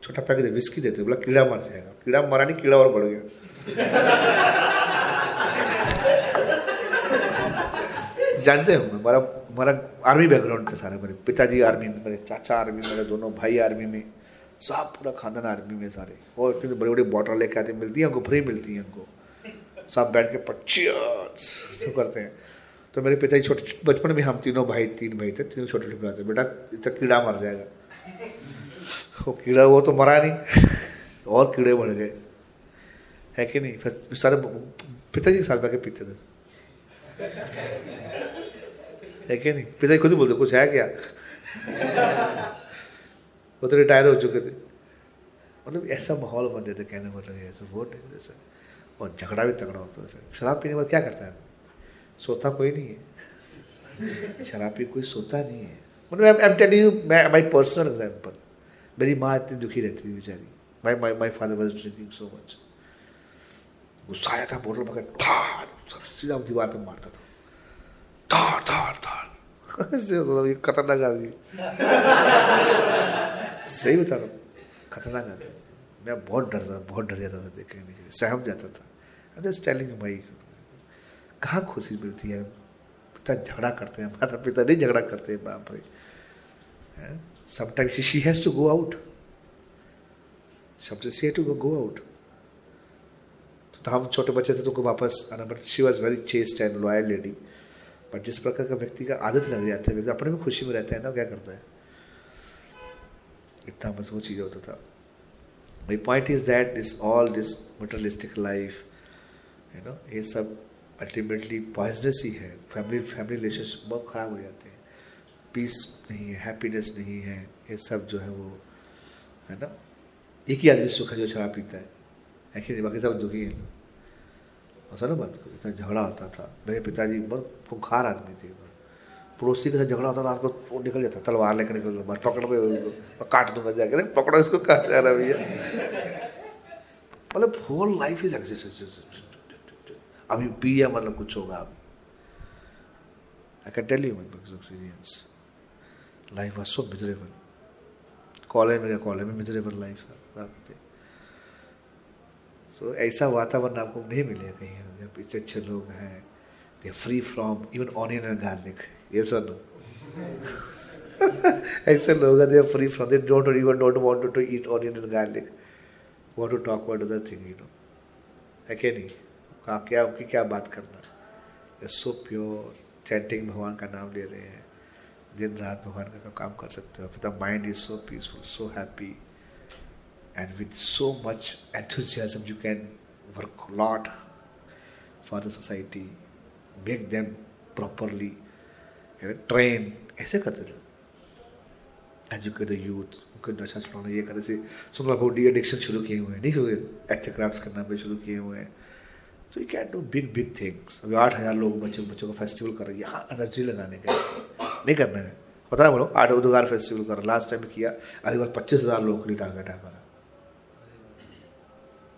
छोटा पैकेट थे विस्की देते बोला कीड़ा मर जाएगा। कीड़ा मरा नहीं कीड़ा और बढ़ गया। जानते हो हमारा हमारा आर्मी बैकग्राउंड थे सारे मेरे पिताजी आर्मी में मेरे चाचा आर्मी मेरे दोनों भाई आर्मी में सब पूरा खानदान आर्मी में सारे। और इतनी बड़ी बड़ी बॉटल लेके आते मिलती हैं उनको फ्री मिलती हैं उनको सब बैठ के पच्चीस सब करते हैं। तो मेरे पिताजी छोटे बचपन में हम तीनों भाई, तीन भाई थे, तीनों छोटे छोटे आते बेटा, इतना कीड़ा मर जाएगा। वो कीड़ा वो तो मरा नहीं। और कीड़े बढ़ गए। है कि नहीं? फिर सारे पिताजी के साथ बैठ के पीते थे। है कि नहीं? पिताजी खुद ही बोलते, कुछ है क्या? वो तो रिटायर हो चुके थे। मतलब ऐसा माहौल बन जाता कहने मतलब ऐसा बहुत डेंजरस है। और झगड़ा भी तगड़ा होता है फिर शराब पीने के बाद क्या करता है सोता कोई नहीं है। शराब पी कोई सोता नहीं है। मतलब I am telling you my personal example मेरी माँ इतनी दुखी रहती थी बेचारी। My my my father was drinking so much गुस्सा आया था, बोतल पकड़, धार सीधा दीवार पे मारता था। धार धार धार। था, ये खतरनाक आदमी। सही बता रहा हूँ, खतरनाक आदमी। मैं बहुत डरता था, बहुत डर जाता था देखने के लिए। सहम जाता था। आई जस्ट टेलिंग भाई, कहाँ खुशी मिलती है? पिता झगड़ा करते हैं, माता पिता नहीं झगड़ा करते हैं, बाप रे। Sometimes she has to go out sometimes she has to go out तो हम छोटे बच्चे थे तो उनको वापस आना but she was very chaste and loyal lady but जिस प्रकार का व्यक्ति का आदत लग जाता है अपने में खुशी में रहता है ना क्या करता है? इतना वो चीज़ होता था। My point is that is all this materialistic life you know? ये सब अल्टीमेटली पॉइजनस ही है. फैमिली फैमिली रिलेशनशिप बहुत ख़राब हो जाते हैं. पीस नहीं है हैप्पीनेस नहीं है. ये सब जो है वो, है ना? एक ही आदमी सुख है जो शराब पीता है. है नहीं? बाकी सब दुखी हैं ऐसा ना बात को, इतना झगड़ा होता था. मेरे पिताजी बहुत खुंखार आदमी थे पड़ोसी के साथ झगड़ा होता रात को वो निकल जाता, तलवार लेकर निकल जाता पकड़ते उसको. मैं काट दूँगा जाकर पकड़ो इसको, कहा जा रहा भैया? मतलब होल लाइफ इज़ अभी पिया मतलब कुछ होगा अभी I can tell you my experience life was so miserable college में कॉलेज में मिजरेबल लाइफ था सो ऐसा वातावरण आपको नहीं मिलेगा कहीं जब इतने अच्छे लोग हैं they free from even onion and garlic ये सब [LAUGHS] ऐसे लोग हैं they free from they don't even don't want to eat onion and garlic want to talk about other thing you know है क्या नहीं कहा क्या उनकी क्या बात करना? ये सो प्योर चैंटिंग भगवान का नाम ले रहे हैं, दिन रात भगवान का काम कर सकते हो the mind is so peaceful so happy and with so much enthusiasm you can work a for the society make make properly train. ऐसे करते थे। एजुकेट द यूथ उनको नशा छुड़ाना ये करने से सुन लो डी एडिक्शन शुरू किए हुए हैं, नहीं शुरू एक्ट क्राफ्ट्स करना भी शुरू किए हुए हैं। तो you can do big big things अभी आठ हज़ार लोग बच्चे बच्चों का फेस्टिवल कर रहे हैं। यहाँ एनर्जी लगाने का नहीं करना है। पता है बोलो आठ उद्गार फेस्टिवल कर लास्ट टाइम किया अभी बार पच्चीस हज़ार लोगों के लिए टारगेट है हमारा।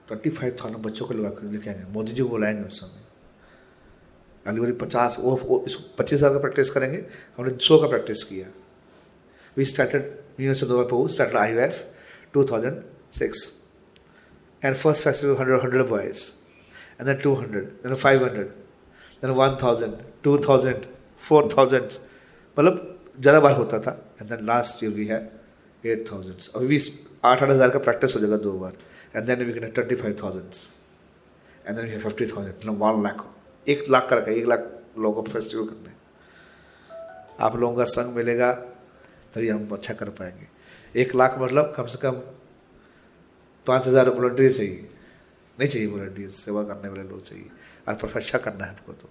ट्वेंटी फाइव थाउज़ेंड बच्चों को लगा कर आएँगे मोदी जी को बुलाएँगे उस समय। अगली बारी पचास वो, वो इसको पच्चीस हज़ार का प्रैक्टिस करेंगे। हमने सौ का प्रैक्टिस किया। वी स्टार्टेड यूनिवर्सिटी दोबारा started I F two thousand six and first festival hundred hundred boys and then then five hundred then one thousand two thousand four thousand मतलब ज़्यादा बार होता था। And then last year we है eight thousand अभी भी आठ आठ हज़ार का प्रैक्टिस हो जाएगा दो बार। And and then we get 25,000 and then we have 50,000 no, one lakh एक लाख का रखा एक लाख लोगों को फेस्टिवल करने। आप लोगों का संग मिलेगा तभी हम अच्छा कर पाएँगे। एक लाख मतलब कम से कम पाँच हज़ार वॉल्टियर चाहिए। नहीं चाहिए वॉल्टियर सेवा करने वाले लोग चाहिए। और पर अच्छा करना है आपको तो।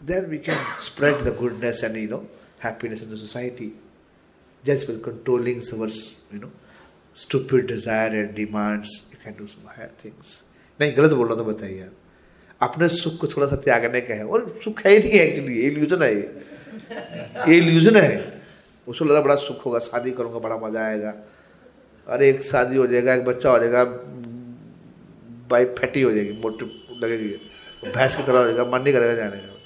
Then we can spread the goodness and you know happiness in the society just with controlling ourselves you know stupid desire and demands, you can do some higher things. नहीं गलत बोल रहा तो बताइए आप अपने सुख को थोड़ा सा त्यागने का है। और सुख है ही नहीं है एक्चुअली ये इल्यूजन है ये। इल्यूजन है। उसको लगा बड़ा सुख होगा शादी करूँगा बड़ा मज़ा आएगा। अरे एक शादी हो जाएगा एक बच्चा हो जाएगा बाइक फैटी हो जाएगी, मोटी लगेगी। भैंस की तरह हो जाएगा, मन नहीं करेगा जाने का।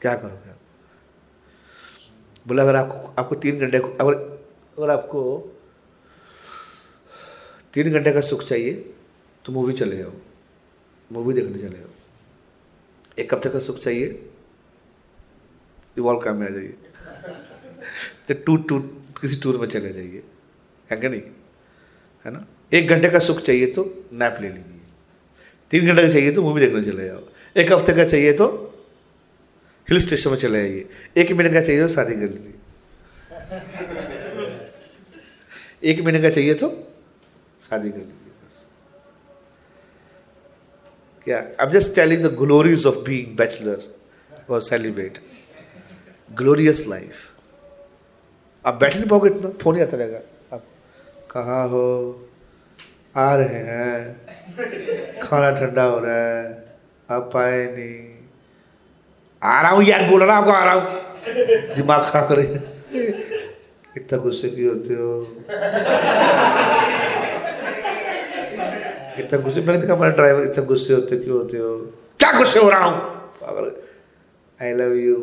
क्या करोगे आप बोला, अगर आपको आपको तीन घंटे अगर अगर आपको तीन घंटे का सुख चाहिए तो मूवी चले जाओ मूवी देखने चले जाओ एक हफ़्ते का सुख चाहिए इवॉल्व काम में आ जाइए। [LAUGHS] तो टूर टूर किसी टूर में चले जाइए। है क्या नहीं? है ना? एक घंटे का सुख चाहिए तो नैप ले लीजिए। तीन घंटे का चाहिए तो मूवी देखने चले जाओ। एक हफ़्ते का चाहिए तो हिल स्टेशन में चले जाइए एक महीने का चाहिए तो शादी कर लीजिए। एक महीने का चाहिए तो शादी कर लीजिए बस। क्या? I am just telling the glories of being bachelor और सेलिब्रेट ग्लोरियस लाइफ आप बैठ नहीं पाओगे इतना? फ़ोन ही आता रहेगा। आप कहाँ हो? आ रहे हैं। खाना ठंडा हो रहा है। आप आए नहीं। आ रहा हूँ यार, बोल रहा आपको आ रहा हूँ। दिमाग खराब करे इतना गुस्से की होते हो? इतना गुस्से, मैंने देखा हमारा ड्राइवर इतना गुस्से होते क्यों होते हो? क्या गुस्से हो रहा हूँ? आई लव यू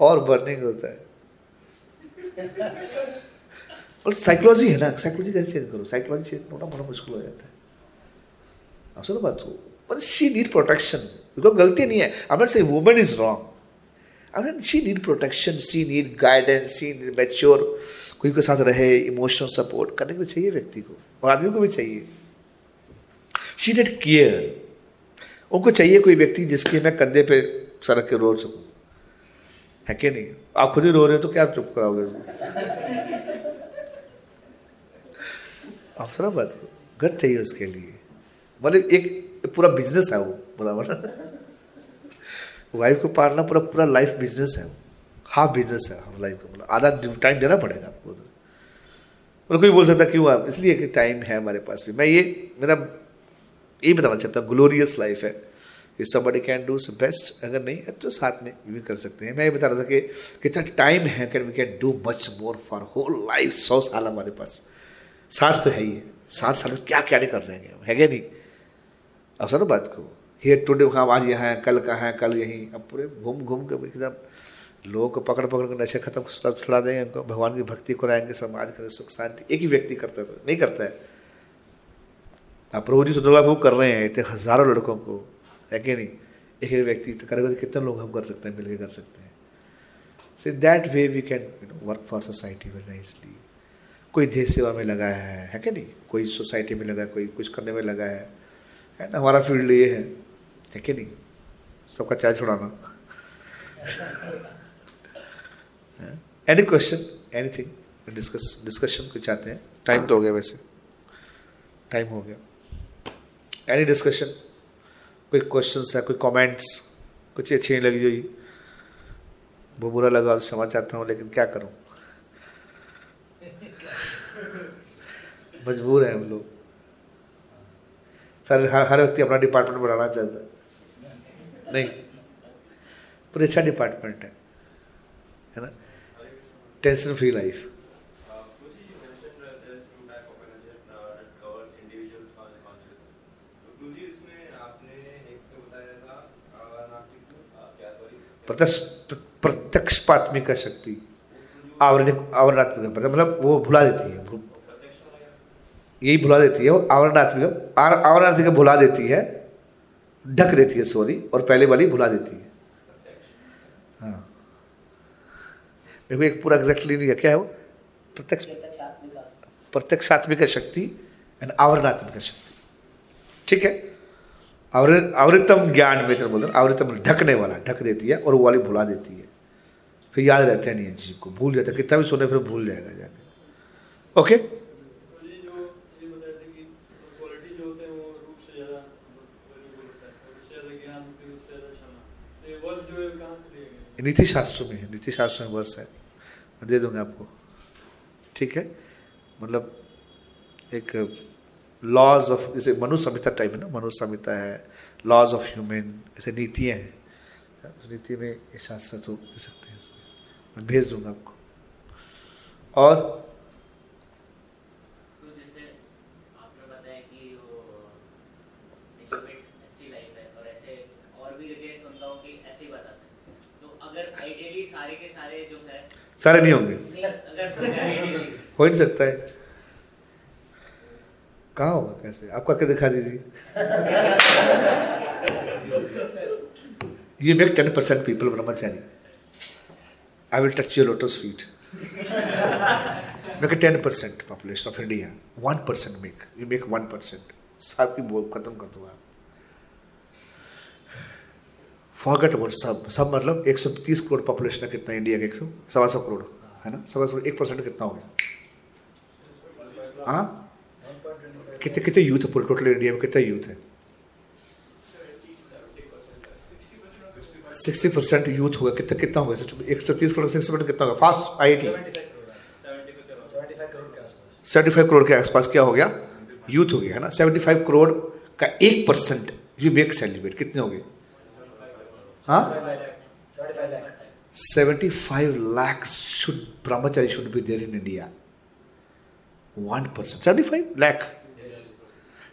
और बर्निंग होता है। और साइकोलॉजी है ना साइकोलॉजी कैसे चेंज करो साइकोलॉजी चेंज करना बड़ा मुश्किल हो जाता है। आप सुनो बात को। पर शी नीड प्रोटेक्शन बिकॉज़ गलती नहीं है। अगर से वुमन इज़ रॉन्ग अगर she need protection she need guidance she need mature कोई के साथ रहे इमोशनल सपोर्ट करने के लिए चाहिए व्यक्ति को, और आदमी को भी चाहिए। शी नीड केयर उनको चाहिए कोई व्यक्ति जिसके मैं कंधे पे सड़क के रो सकूँ है कि नहीं? आप खुद ही रो रहे हो तो क्या चुप कराओगे आप सुना बात घर चाहिए उसके लिए। मतलब एक पूरा बिज़नेस है वो, बराबर। वाइफ को पालना पूरा पूरा लाइफ बिज़नेस है हाफ़ बिज़नेस है हाफ़ लाइफ का मतलब। आधा टाइम देना पड़ेगा आपको उधर। मतलब कोई बोल सकता क्यों आप? इसलिए कि टाइम है हमारे पास भी। मैं ये, मेरा यही बताना चाहता हूँ ग्लोरियस लाइफ है। इस समबडी कैन डू बेस्ट अगर नहीं है तो साथ में भी कर सकते हैं। मैं ये बता रहा था कि कितना टाइम है can we can do much more for whole life सौ साल हमारे पास। साठ तो है ही साठ साल में क्या नहीं कर जाएँगे है क्या नहीं? अब सुनो बात को। हियर टुडे हाँ आज यहाँ है, कल कहाँ है, कल यहीं। अब पूरे घूम घूम के एकदम लोगों को पकड़ पकड़ कर नशे खत्म छुड़ा देंगे उनको। भगवान की भक्ति कराएँगे, समाज करें, सुख शांति। एक ही व्यक्ति करता है तो। नहीं करता है। आप प्रभु जी सुंदरलाभ वो कर रहे हैं, इतने हज़ारों लड़कों को। है कि नहीं? एक एक व्यक्ति तो करेगा तो कितने लोग हम कर सकते हैं मिलकर कर सकते हैं। So that way we can you know work for society very nicely कोई देश सेवा में लगा है है कि नहीं? कोई सोसाइटी में लगा है, कोई कुछ करने में लगा है है ना? हमारा फ़ील्ड ये है है कि नहीं? सबका चाय छुड़ाना। Any question anything discuss discussion कुछ चाहते हैं? टाइम तो हो गया वैसे। टाइम हो गया। एनी डिस्कशन कोई क्वेश्चंस है कोई कमेंट्स कुछ अच्छी नहीं लगी हुई वो बुरा लगा समझ चाहता हूँ, लेकिन क्या करूँ? मजबूर हैं हम लोग। सर, हर हर व्यक्ति अपना डिपार्टमेंट बनाना चाहता है। नहीं, पर अच्छा डिपार्टमेंट है। है ना? टेंशन फ्री लाइफ प्रत्यक्ष प्रत्यक्षपात्मिका शक्ति। आवरण आवरणात्मिका मतलब वो भुला देती है यही भुला देती है आवरणात्मिका आवरणात्मिका भुला देती है, ढक देती है सॉरी और पहले वाली भुला देती है। हाँ। मेरे को एक पूरा एग्जैक्टली नहीं है, क्या है वो? प्रत्यक्ष प्रत्यक्षात्मिका शक्ति एंड आवरणात्मिका शक्ति। ठीक है? आवृतम ज्ञान में बोलते आवृतम ढकने वाला, ढक देती है और वो वाली भुला देती है। फिर याद रहता है नहीं जीव को, भूल जाता है, कितना भी सुने फिर भूल जाएगा जाके। ओके नीति शास्त्र में है नीति शास्त्र में वर्ष है। मैं दे दूँगा आपको। ठीक है? मतलब एक लॉज ऑफ़ जैसे मनु संहिता टाइप है ना मनु संहिता है लॉज ऑफ़ ह्यूमन ऐसे नीतियाँ हैं। उस नीति में ये शास्त्र तो दे सकते हैं इसमें। मैं भेज दूँगा आपको। और सारे नहीं होंगे। [LAUGHS] हो ही नहीं सकता है। कहाँ होगा कैसे? आप करके दिखा दीजिए। You make ten percent people brahmachari. I will touch your lotus feet make ten percent population of India one percent make you make one percent सब की बोल खत्म कर दो आप। फॉरगेट अबाउट सब सब मतलब 130 करोड़ पॉपुलेशन है कितना इंडिया का एक सौ? सवा सौ करोड़ है ना? सवा सौ, एक परसेंट कितना हो गया? हाँ? कितने कितने यूथ पूरे टोटल इंडिया में कितना यूथ है? सिक्सटी परसेंट यूथ होगा। कितना कितना होगा? एक सौ तीस करोड़ सिक्सटी परसेंट कितना होगा? Fast I T seventy five crore के आसपास क्या हो गया? यूथ हो गया, है ना? सेवेंटी फाइव करोड़ का एक परसेंट यू मेक सेलिब्रेट कितने हो गए? Seventy five lakhs should brahmachari should be there in India one percent seventy five lakh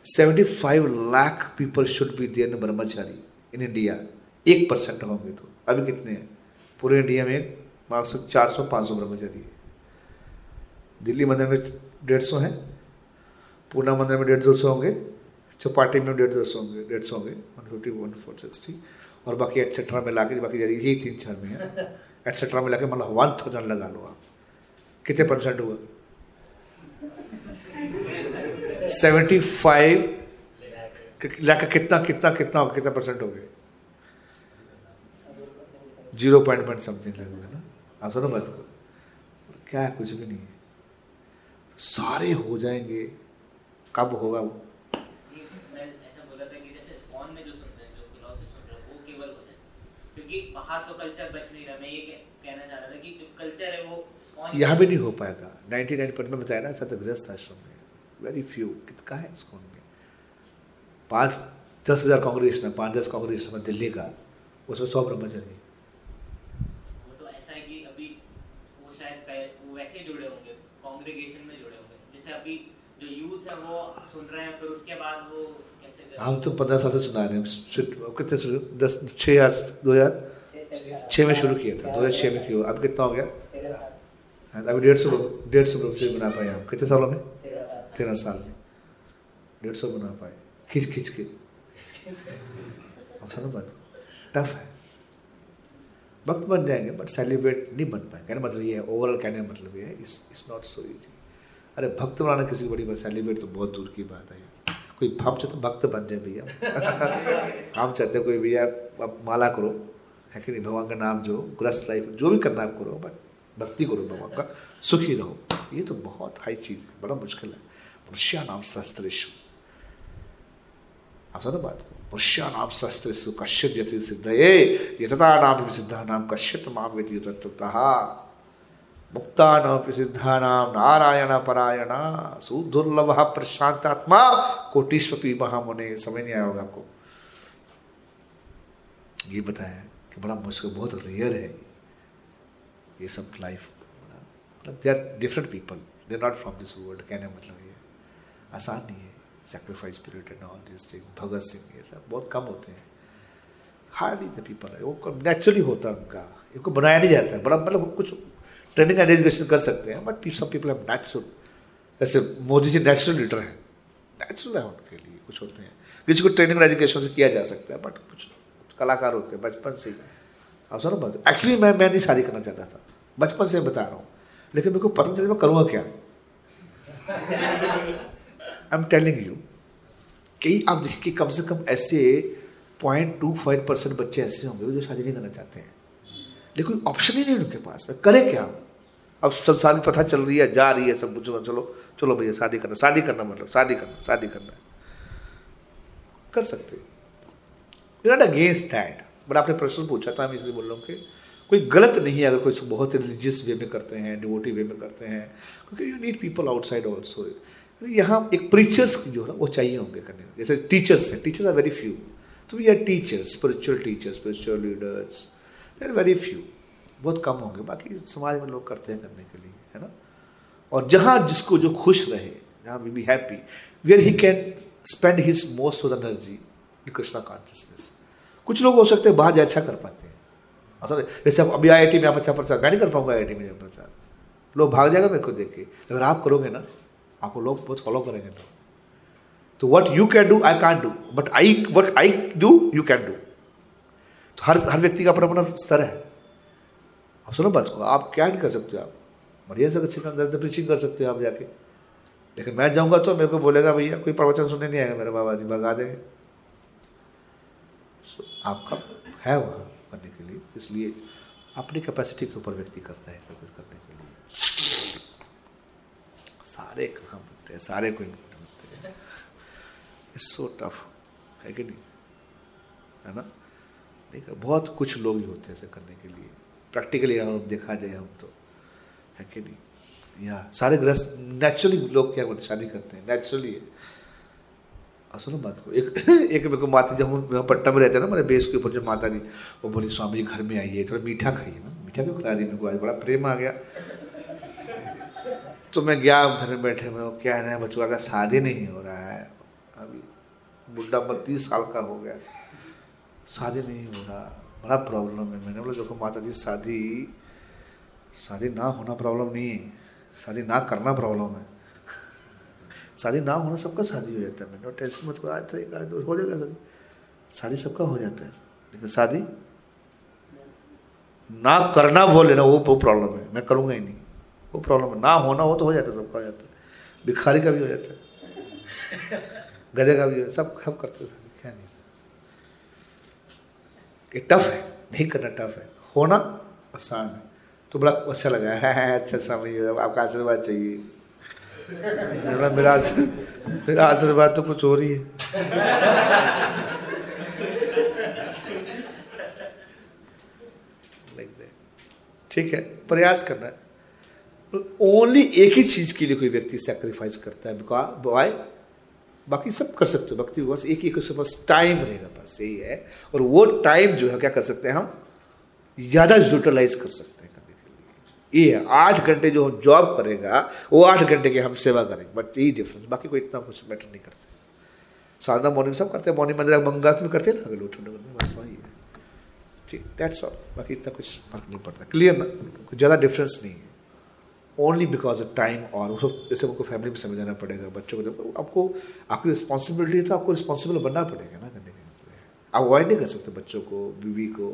seventy five lakh people should be there in brahmachari in India एक percent होंगे तो। अभी कितने हैं? पूरे इंडिया में चार सौ, पाँच सौ ब्रह्मचारी है। दिल्ली मंदिर में डेढ़ सौ हैं। पूना मंदिर में डेढ़ दो सौ होंगे। चौपाटी में डेढ़ दो सौ होंगे। डेढ़ सौ होंगे। One fifty one four sixty और बाकी एटसेट्रा में ला के बाकी यही तीन चार में है। [LAUGHS] एटसेट्रा में ला के मतलब वन थाउज़ेंड लगा लो आप। कितने परसेंट हुआ? सेवेंटी फाइव लाख कितना कितना कितना कितना परसेंट हो गए ज़ीरो पॉइंट पॉइंट समथिंग लगेगा ना? आप सुनो बात को। क्या है कुछ भी नहीं है। सारे हो जाएँगे। कब होगा वो मैं ऐसा बोला था कि जैसे स्पॉन में जो सुनते हैं जो फिलोसफी सुन रहे हैं वो केवल हो जाए क्योंकि बाहर तो कल्चर बच नहीं रहा। मैं ये कहना चाह रहा था कि जो कल्चर है वो यहाँ भी नहीं हो पाएगा। नाइन्टी नाइन परसेंट में बताया ना सत्य गृहस्थ आश्रम में। वेरी फ्यू कितना है स्कूल में? पाँच दस हज़ार कांग्रेस है पाँच दस कांग्रेस है दिल्ली का। उसमें सौ ब्रह्मचारी वो तो ऐसा है कि अभी वो शायद वो वैसे जुड़े होंगे। कांग्रेगेशन में जुड़े होंगे। जैसे अभी जो यूथ है वो सुन रहे हैं फिर उसके बाद वो? हम तो पंद्रह साल से सुना रहे हैं। कितने शुरू दस छः हज़ार दो हज़ार छः में शुरू किया था। दो हज़ार छः में किया? अब कितना हो गया? हाँ, अभी डेढ़ सौ डेढ़ सौ ब्रह्मचारी बना पाए हम कितने सालों में? तेरह साल में। डेढ़ सौ बना पाए। खींच खींच के। सुनो बात। टफ है। वक्त बन जाएँगे बट सेलिब्रेट नहीं बन पाए कहने मतलब ये है ओवरऑल कहने मतलब ये है इस नॉट सो इजी अरे भक्त बनाना किसी बड़ी बात सेलिब्रेट तो बहुत दूर की बात है यार। कोई हम चाहते, भक्त बन जाए भैया। [LAUGHS] हम चाहते कोई, भैया, आप माला करो। है कि नहीं? भगवान का नाम जो ग्रस्त लाइफ जो भी करना आप करो, बट भक्ति करो भगवान का, सुखी रहो। ये तो बहुत हाई चीज़ है बड़ा मुश्किल है। मनुष्य नाम शस्त्रेशु आप बात। मनुष्य नाम शस्त्रेशु कश्यत यति सिद्धये यतता नाम सिद्धा नाम कश्यत माम तत्तः मुक्ता न सिद्धा नाम नारायण परायण सुदुर्लभ प्रशांतात्मा कोटिश्वपी महामुने, समझ नहीं आया होगा आपको। ये बताया कि बड़ा मुश्किल बहुत रेयर है ये सब लाइफ मतलब they are different people they not from this world कहने मतलब ये आसान नहीं है sacrifice spirit and all this thing Bhagat Singh ये सब बहुत कम होते हैं। हार्डली द पीपल है वो नेचुरली होता है उनका, इनको बनाया नहीं जाता है, बड़ा मतलब कुछ ट्रेनिंग एंड एजुकेशन कर सकते हैं बट सब पीपल हैव नेचुरल जैसे मोदी जी नेचुरल लीडर हैं। नेचुरल है उनके लिए, कुछ होते हैं। किसी को ट्रेनिंग एजुकेशन से किया जा सकता है बट कुछ कलाकार होते हैं, बचपन से ही। आप सुनो बात? एक्चुअली मैं मैं नहीं शादी करना चाहता था। बचपन से बता रहा हूँ। लेकिन मेरे को पता नहीं मैं करूँगा क्या। आई एम टेलिंग यू कई आप देखिए कम से कम ऐसे पॉइंट टू फाइव परसेंट बच्चे ऐसे होंगे जो शादी नहीं करना चाहते हैं। लेकिन कोई ऑप्शन ही नहीं उनके पास। में करें क्या? अब संसार की प्रथा चल रही है, जा रही है, सब कुछ चलो चलो भैया, शादी करना शादी करना मतलब शादी करना शादी करना है। कर सकते you not against that but आपने प्रश्न पूछा था, मैं इसलिए बोल रहा हूँ कि कोई गलत नहीं है, अगर कोई बहुत रिलीजियस वे में करते हैं डिवोटी वे में करते हैं, क्योंकि you need people outside also यहाँ एक प्रीचर्स जो है वो चाहिए होंगे करने जैसे टीचर्स हैं टीचर्स आर वेरी फ्यू तो we are teachers spiritual teachers spiritual leaders they are very few बहुत कम होंगे। बाकी समाज में लोग करते हैं करने के लिए, है ना? और जहाँ जिसको जो खुश रहे, जहाँ we be happy where he can spend his most of energy in Krishna consciousness कुछ लोग हो सकते हैं बाहर अच्छा कर पाते हैं। असल जैसे अभी आई में आप अच्छा प्रचार, मैं नहीं कर पाऊँगा आई में प्रचार। लोग भाग जाएगा मेरे को देख के। अगर आप करोगे ना, आपको लोग बहुत फॉलो करेंगे लोग। तो what you can do I can do but I what I do you can do हर हर व्यक्ति का अपना अपना स्तर है। आप सुनो बात को आप क्या नहीं कर सकते आप? बढ़िया से अच्छे अंदर प्रीचिंग कर सकते हो आप जाके। लेकिन मैं जाऊँगा तो मेरे को बोलेगा भैया कोई प्रवचन सुनने नहीं आएगा मेरे बाबा जी भगा देंगे। So, आपका है वहाँ करने के लिए। इसलिए अपनी कैपेसिटी के ऊपर व्यक्ति करता है सब कुछ करने के लिए। सारे कहाँ बनते हैं सारे कोई नहीं बनते हैं। इट्स सो टफ है कि नहीं? है ना? कर- बहुत कुछ लोग ही होते हैं ऐसे करने के लिए। प्रैक्टिकली अगर देखा जाए हम तो। है कि नहीं? या सारे ग्रस्त नेचुरली लोग क्या करते शादी करते हैं। नेचुरली है। और बात को। एक [COUGHS] एक मेरे को माता जब हम पट्टा में रहते हैं ना मेरे बेस के ऊपर जो माता जी, वो बोली, स्वामी जी, घर में आइए। थोड़ा मीठा खाइए ना। मीठा क्यों खिला रही मेरे को आज? बड़ा प्रेम आ गया। तो मैं गया घर में बैठे मैं क्या है बचुआ का शादी नहीं हो रहा है। अभी बुढ़ा बत्तीस साल का हो गया। शादी नहीं हो रहा बड़ा प्रॉब्लम है। मैंने बोला, देखो माता जी, शादी शादी ना होना प्रॉब्लम नहीं है। शादी ना करना प्रॉब्लम है। [LAUGHS] शादी ना होना सबका शादी हो जाता है। मैंने टेंशन मत आज तरीका आज हो जाएगा शादी। शादी सबका हो जाता है। लेकिन शादी ना करना बोले ना वो वो प्रॉब्लम है। मैं करूँगा ही नहीं। वो प्रॉब्लम है। ना होना हो तो हो जाता है, सबका हो जाता है। भिखारी का भी हो जाता है। गधे का भी हो, सब सब करते नहीं ये टफ है, नहीं करना टफ है, होना आसान है। तो बड़ा अच्छा लगा, है अच्छा समझ आपका आशीर्वाद चाहिए। मेरा आशीर्वाद मेरा आशीर्वाद तो कुछ ही है। ठीक है, प्रयास करना। है ओनली एक ही चीज़ के लिए कोई व्यक्ति सेक्रीफाइस करता है बिकॉज़ वाई बाकी सब कर सकते हो, भक्ति बस एक ही उसके पास टाइम रहेगा बस, यही है। और वो टाइम जो है, क्या कर सकते हैं हम? ज़्यादा यूटिलाइज कर सकते हैं करने के लिए। ये है आठ घंटे जो हम जॉब करेगा, वो आठ घंटे की हम सेवा करेंगे बट यही डिफरेंस बाकी कोई इतना कुछ मैटर नहीं करते। साधना मॉर्निंग सब करते हैं मॉर्निंग मंदिर मंगत में करते हैं ना अगले उठने बस वही है। ठीक डेट्स ऑल बाकी इतना कुछ फ़र्क नहीं पड़ता। क्लियर ना? ज़्यादा डिफरेंस नहीं है। ओनली बिकॉज़ ऑफ़ टाइम और जैसे उनको फैमिली में समझाना पड़ेगा बच्चों को आपको आपकी रिस्पॉन्सिबिलिटी है तो आपको रिस्पॉन्सिबल बनना पड़ेगा ना करने के है। आप अवॉइड नहीं कर सकते बच्चों को बीवी को।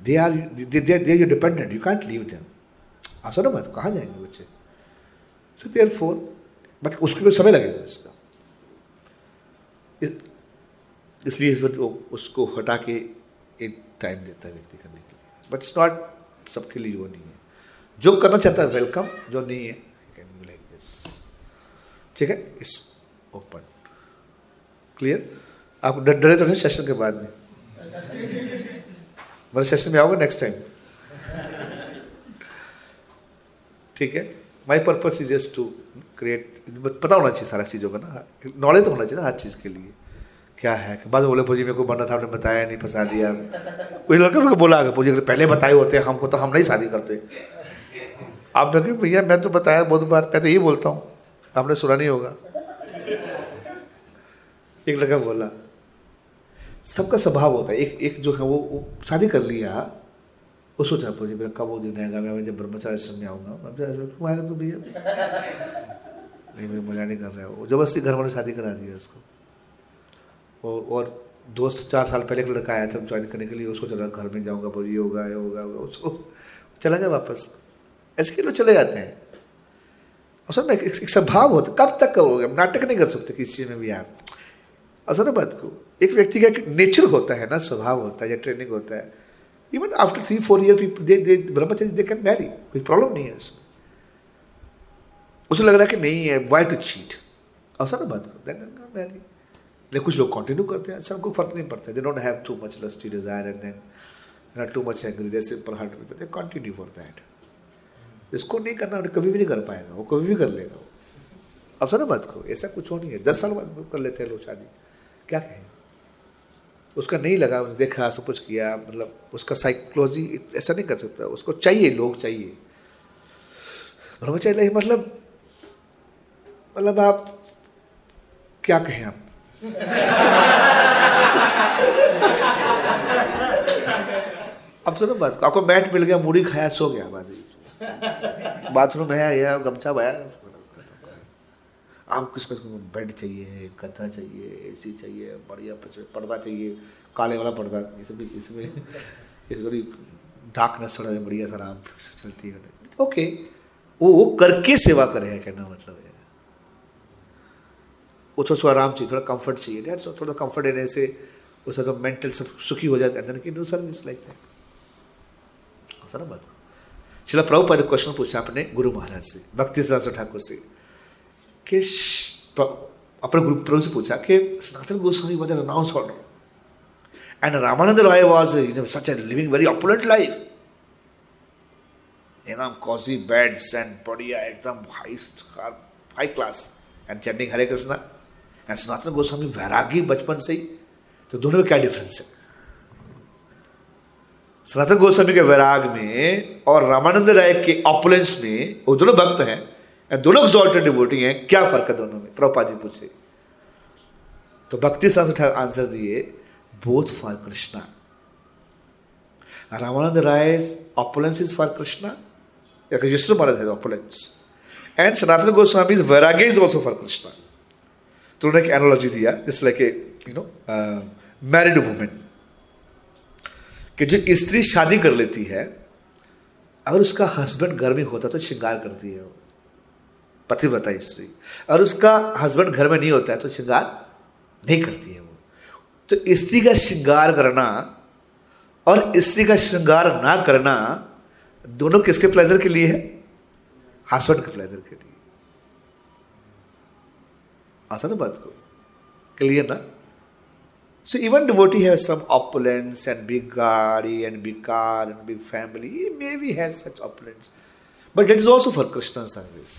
They are they they you dependent you can't leave them आप सुनो बात कहाँ जाएँगे बच्चे? सो देयर फोर बट उसके लिए समय लगेगा इसका। इस, इसलिए फिर उसको हटा के एक टाइम देता है व्यक्ति करने के लिए। बट इट्स नॉट सबके लिए वो नहीं है। जो करना चाहता है वेलकम जो नहीं है कैन बी लाइक दिस ठीक है? इस ओपन क्लियर आप डर तो नहीं सेशन के बाद में? मेरे सेशन में आओगे नेक्स्ट टाइम ठीक है? My purpose is just to create पता होना चाहिए सारा चीज़ों का ना। नॉलेज तो होना चाहिए ना हर चीज़ के लिए। क्या है? बाद में बोले पूजी मेरे को बनना था, आपने बताया नहीं, फंसा दिया। कोई लड़का बोला पूजी पहले बताए होते हमको तो हम नहीं शादी करते। आप मैं भैया मैं तो बताया बहुत बार मैं तो यही बोलता हूँ। आपने सुना नहीं होगा। एक लड़का बोला सबका स्वभाव होता है। एक एक जो है वो, शादी कर लिया। वो सोचा पूजी मेरा कब वो दिन आएगा? मैं जब ब्रह्मचार्य आश्रम में आऊँगा। क्यों आएगा तो भैया? नहीं मैं मज़ा नहीं कर रहा है। वो ज़बरदस्ती घर वाले शादी करा दिया उसको। और दो से चार साल पहले एक लड़का आया था ज्वाइन करने के लिए। उसको चला घर में जाऊँगा बोल ये होगा ये होगा। उसको चला गया वापस। ऐसे के लोग चले जाते हैं। सर में एक, एक स्वभाव होता कब तक करोगे नाटक नहीं कर सकते किसी चीज़ में भी आप। असल ना बात को। एक व्यक्ति का एक नेचर होता है ना स्वभाव होता है या ट्रेनिंग होता है। Even after three four year people they they brahmacharya they can marry कोई प्रॉब्लम नहीं है उसमें। उसे लग रहा है कि नहीं है वाई टू चीट अवसर बात को। देन मैरी लेकिन कुछ लोग कंटिन्यू करते हैं। सबको फ़र्क नहीं पड़ता। They don't have too much lusty desire and then too much angry they simple heart they continue for that इसको नहीं करना कभी भी नहीं कर पाएगा, वो कभी भी कर लेगा वो। अब सुनो बात को, ऐसा कुछ हो नहीं है। दस साल बाद कर लेते हैं लोग शादी। क्या कहें? उसका नहीं लगा, उसने देखा, सब कुछ किया मतलब उसका साइकोलॉजी ऐसा नहीं कर सकता। उसको चाहिए, लोग चाहिए। ब्रह्मचर्य मतलब मतलब आप क्या कहें आप? [LAUGHS] अब सुनो बात आपको मैट मिल गया मूढ़ी खाया, सो गया, बाजी। बाथरूम है या गमछा भाया। भया आपको किसमें बेड चाहिए, गद्दा चाहिए, एसी चाहिए, बढ़िया पर्दा चाहिए, काले वाला पर्दा इसमें इसमें न सड़ा है, बढ़िया सा आराम चलती है। ओके वो वो करके सेवा करे है, कहना मतलब है। वो थोड़ा आराम चाहिए, थोड़ा कंफर्ट चाहिए। डेट्स थोड़ा कंफर्ट देने से उसका तो मेंटल सब सुखी हो जाता है कि नो लाइक सर बात। शिला प्रभुपा ने क्वेश्चन पूछा अपने गुरु महाराज से भक्ति सहस्र ठाकुर से कि अपने ग्रुप प्रभु से पूछा कि Sanatan Goswami was an renowned scholar and Ramananda Roy was you know, such a living very opulent life. एकदम कॉजी बेड्स एंड बढ़िया एकदम high high class and chanting Hare Krishna and Sanatana Goswami वैरागी बचपन से ही तो दोनों में क्या डिफरेंस है सनातन गोस्वामी के वैराग में और रामानंद राय के ऑपुलेंस में वो दोनों भक्त हैं दोनों एक्सॉल्टेड डिवोटी हैं, क्या फ़र्क है दोनों में? प्रभुपा जी पूछे तो भक्ति संस्था आंसर दिए both for Krishna Ramananda Raya opulence is for Krishna या Yishnu Maharaj has opulence. And Sanatana Goswami's Vairagya is also for Krishna. तो उन्होंने एक एनोलॉजी दिया just like you know married women कि जो स्त्री शादी कर लेती है, अगर उसका हस्बैंड घर में होता तो श्रृंगार करती है वो। पतिव्रता स्त्री। और उसका हस्बैंड घर में नहीं होता है तो श्रृंगार नहीं करती है वो। तो स्त्री का श्रृंगार करना और स्त्री का श्रृंगार ना करना दोनों किसके प्लेजर के लिए है? हस्बैंड के प्लेजर के लिए। आसान बात को? क्लियर ना? So even devotee has some opulence and big gadi and big car and big family. He maybe has such opulence. But that is also for Krishna service.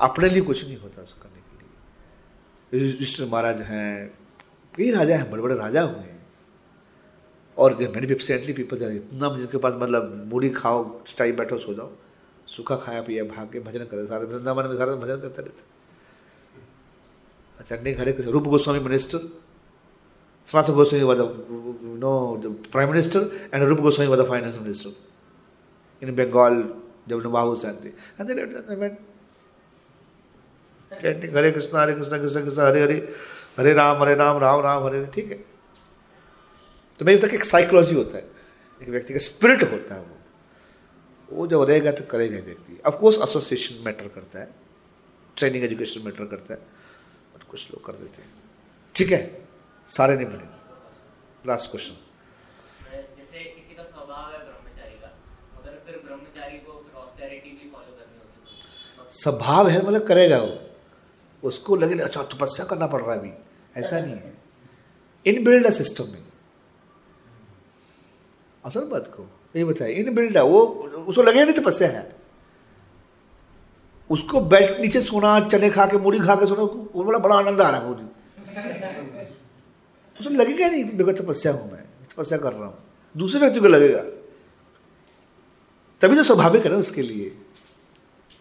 अपने लिए कुछ नहीं होता उसको करने के लिए। युधिष्ठिर महाराज हैं। कई राजा हैं बड़े बड़े राजा हुए हैं। और मैंने रिप्रेजेंटली पीपल इतना जिनके पास मतलब मूढ़ी खाओ टाइम बैठो, सो जाओ। सूखा खाया, पिया, भाग के भजन करते सारे वृंदावन में सारे भजन करते रहते चंडी घरे Rupa Goswami minister Sanatana Goswami was a you know the prime minister and Rupa Goswami was the finance minister in Bengal. Mahu Santi. And they, left they went chanting Hare Krishna, Hare Krishna, Krishna Krishna, Hare Hare, Hare Ram, Hare Ram, Ram Ram, Hare Hare. ठीक है तो मैं तक एक psychology होता है एक व्यक्ति का स्पिरिट होता है वो वो जब रहेगा तो करेगा व्यक्ति ऑफ़ कोर्स एसोसिएशन मैटर करता है ट्रेनिंग एजुकेशन मैटर करता है बट कुछ लोग कर देते हैं ठीक है सारे नहीं बने लास्ट क्वेश्चन जैसे किसी का स्वभाव है है। मतलब करेगा वो। उसको लगे अच्छा तपस्या करना पड़ रहा है अभी। ऐसा नहीं है। इन बिल्ड सिस्टम में। असल बात को ये बताए इन बिल्ड है वो उसको लगे नहीं तपस्या है। उसको बैठ नीचे सोना चने खा के मूढ़ी खा के सोना वो बड़ा बड़ा आनंद आ रहा है मुझे उसे लगेगा नहीं को तपस्या हूँ मैं, तपस्या कर रहा हूँ। दूसरे व्यक्ति को लगेगा। तभी तो स्वाभाविक है ना उसके लिए।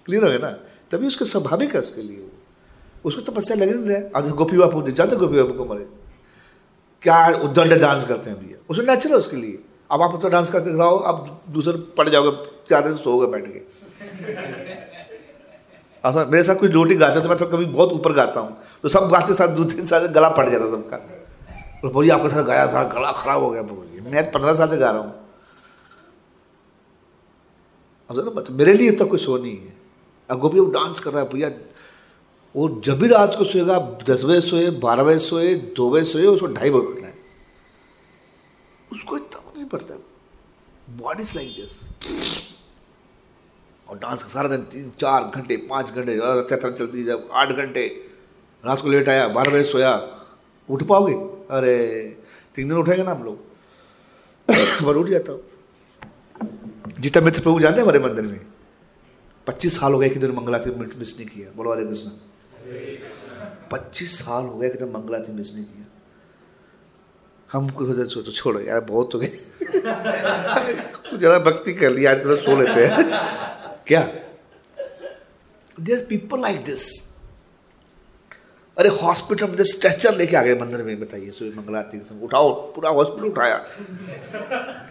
क्लियर हो गया ना? तभी उसके स्वाभाविक है उसके लिए। वो उसको तपस्या लगे नहीं रहे आज गोपी बापू जानते गोपी बापू को मरे? क्या उद्दंड डांस करते हैं भैया? उसमें नेचुरल उसके लिए। अब आप तो डांस करके रहो अब दूसरे पड़ जाओगे, चार दिन सोओगे बैठ के। मेरे साथ कुछ रोटी गाते तो मैं तो कभी बहुत ऊपर गाता हूँ। तो सब गाते साथ दो तीन साल गला पड़ जाता सबका। और बोलिए आपके साथ गाया था, गला खराब हो गया बोलिए मैं पंद्रह साल से गा रहा हूँ। अब ना मेरे लिए तो कुछ शो नहीं है। अब गोपी वो डांस कर रहा है, भैया। वो जब भी रात को सोएगा, दस बजे सोए, बारह बजे सोए, दो बजे सोए, उसको ढाई बजे उठना है। उसको इतना नहीं पड़ता। बॉडी लाइक दिस और डांस का सारा दिन तीन, चार घंटे, पाँच घंटे चलती, जब आठ घंटे। रात को लेट आया, बारह बजे सोया। उठ पाओगे? अरे, तीन दिन उठेंगे ना हम लोग। पर उठ जाता हूँ। जीता मित्र प्रभु जाते हैं हमारे मंदिर में, पच्चीस साल हो गए कि दिन मंगलाती मिस नहीं किया। बोलो हरे कृष्ण। पच्चीस साल हो गए कि मंगलाती मिस नहीं किया। हम कुछ तो छोड़ो यार, बहुत हो गए। [LAUGHS] कुछ ज़्यादा भक्ति कर लिया, आज तो सो लेते हैं। [LAUGHS] क्या? देर पीपल लाइक दिस अरे हॉस्पिटल में स्ट्रेचर लेके आ गए मंदिर में, बताइए सूर्य मंगल आरती के समय उठाओ, पूरा हॉस्पिटल उठाया।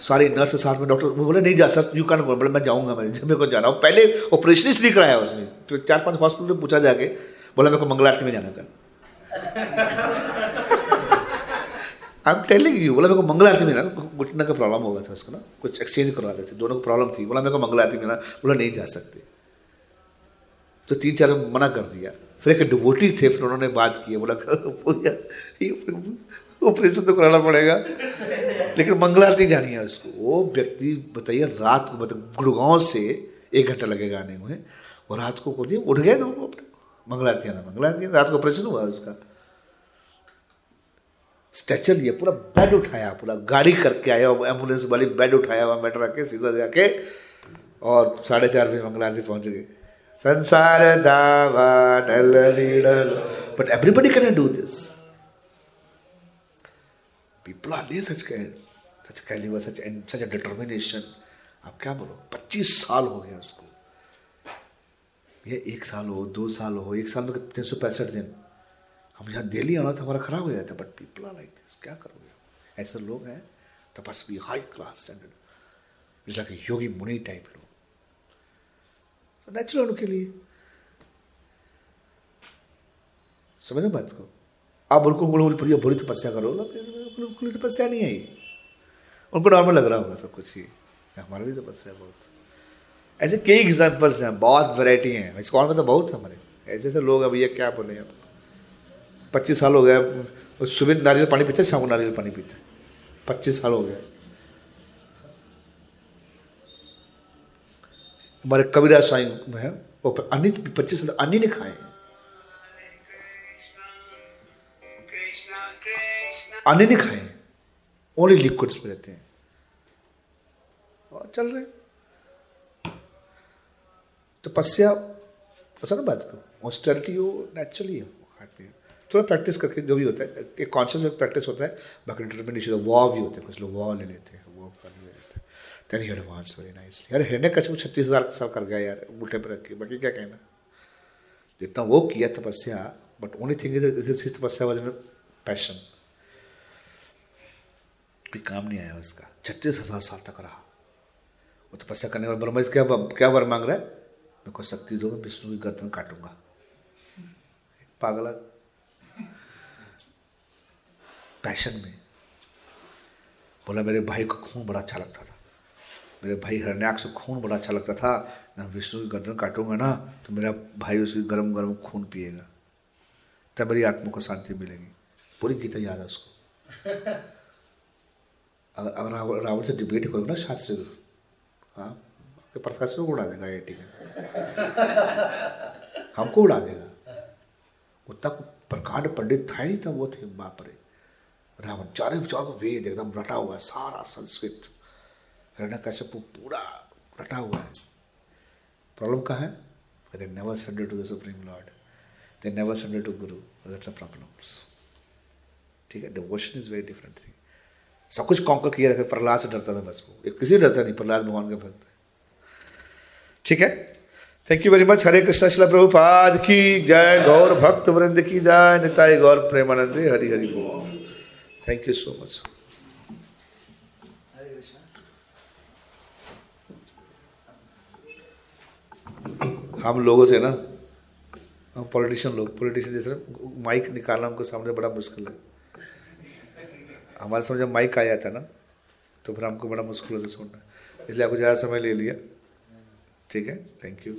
सारी नर्स साथ में डॉक्टर वो बोले, नहीं जा सर यू कैन बोले, मैं जाऊँगा, मैं मेरे को जाना पहले ऑपरेशन इसलिए कराया उसने। तो चार पाँच हॉस्पिटल में पूछा जाके, बोला, मेरे को मंगल आरती में जाना कल। आई एम टेलिंग यू बोला, मेरे को मंगल आरती में ना घुटने का प्रॉब्लम होगा था उसको ना। कुछ एक्सचेंज करवा देते, दोनों को प्रॉब्लम थी। बोला, मेरे को मंगल आरती में ना बोला, नहीं जा सकते। तो तीन चार मना कर दिया। फिर एक डिवोटी थे, फिर उन्होंने बात की, बोला ऑपरेशन तो कराना पड़ेगा। लेकिन मंगल आरती जानी है उसको। वो व्यक्ति, बताइए, रात को मतलब गुड़गांव से एक घंटा लगेगा आने में और रात को को दिया, उठ गए ना वो अपने। मंगलाती आना मंगलाती रात को ऑपरेशन हुआ उसका। स्ट्रेचर लिया, पूरा बेड उठाया, पूरा गाड़ी करके आया और एंबुलेंस वाली बेड उठाया हुआ मेट्रो के सीधा जाके, और साढ़े चार बजे मंगलारती पहुँच गए। संसार needle but everybody can do this people are ले सच कह such caliber such and such a determination आप क्या बोलो? पच्चीस साल हो गया उसको। ये एक साल हो, दो साल हो, एक साल में तीन सौ पैंसठ दिन। हम यहाँ दिल्ली आना था, हमारा खराब हो जाता but people are like this क्या करोगे? ऐसे लोग हैं, तपस्वी हाई क्लास स्टैंडर्ड लाइक योगी मुनि टाइप लोग। नेचुरल उनके लिए। समझ बात को? आप उनको बोलो बुरी तपस्या करो उनको तपस्या नहीं आई उनको नॉर्मल लग रहा होगा सब कुछ ही। हमारे भी तपस्या बहुत। ऐसे कई एग्जाम्पल्स हैं, बहुत वैरायटी हैं। इस कौन में तो बहुत है हमारे। ऐसे ऐसे लोग अब ये क्या बोले आप? पच्चीस साल हो गया सुबह नारियल पानी पीते शाम को नारियल पानी पीते पच्चीस साल हो गया हमारे कबीरा साई है, वो अन्नी पच्चीस साल अन्नी ने खाए अन्य नहीं खाए ओनली लिक्विड्स में रहते हैं। और चल रहे तो ऐसा ना बात करो ऑस्टेरिटी हो नेचुरली है हार्ट में थोड़ा प्रैक्टिस करके जो भी होता है, एक कॉन्शियस में प्रैक्टिस होता है, बाकी डिटर्मिनेशन वॉ भी होते हैं, कुछ लोग वॉ हैं ले लेते हैं। Then he advance very nice यार हिरण्य कश्यप छत्तीस हज़ार साल कर गया यार, उल्टे पर रख के बाकी क्या कहना? जितना वो किया तपस्या but only thing is tapasya was passion कोई काम नहीं आया उसका। छत्तीस हज़ार साल तक रहा। वो तपस्या करने वाला ब्रह्मा क्या क्या वर मांग रहा है? मेरे को शक्ति दो, मैं विष्णु की गर्दन काटूँगा। पागल पैशन में। बोला, मेरे भाई को खून बड़ा अच्छा लगता था। मेरे भाई हरण्याक्ष खून बड़ा अच्छा लगता था। मैं विष्णु की गर्दन काटूँगा ना तो मेरा भाई उसकी गर्म गर्म खून पिएगा। तब मेरी आत्मा को शांति मिलेगी। पूरी गीता याद है उसको। [LAUGHS] अगर अगर रावण से डिबेट करोगे ना, शास्त्री हाँ प्रोफेसर को उड़ा देगा आई टी [LAUGHS] हमको उड़ा देगा। वो तक प्रकांड पंडित था ही तब, वो थे, बाप रे। रावण, चारों चार वेद एकदम रटा हुआ सारा संस्कृत। हिरण्य कश्यप पूरा रटा हुआ है। प्रॉब्लम कहाँ है? They never surrender to the supreme lord they never surrender to guru that's a problem ठीक है? Devotion is very different thing सब कुछ कॉन्कर किया था प्रहलाद से डरता था बस वो। किसी डरता नहीं, प्रहलाद भगवान का भक्त है। ठीक है? Thank you very much Hare Krishna Srila Prabhupada की जय। गौर भक्त वृंद की जय। निताई गौर प्रेमानंदे। हरि हरि बोल। थैंक यू सो मच हम लोगों से ना, हम पॉलिटिशियन लोग पॉलिटिशियन जैसे माइक निकालना उनको सामने बड़ा मुश्किल है। हमारे समझ माइक आ जाता है ना तो फिर हमको बड़ा मुश्किल होता है सुनना। इसलिए आपको ज़्यादा समय ले लिया। ठीक है? Thank you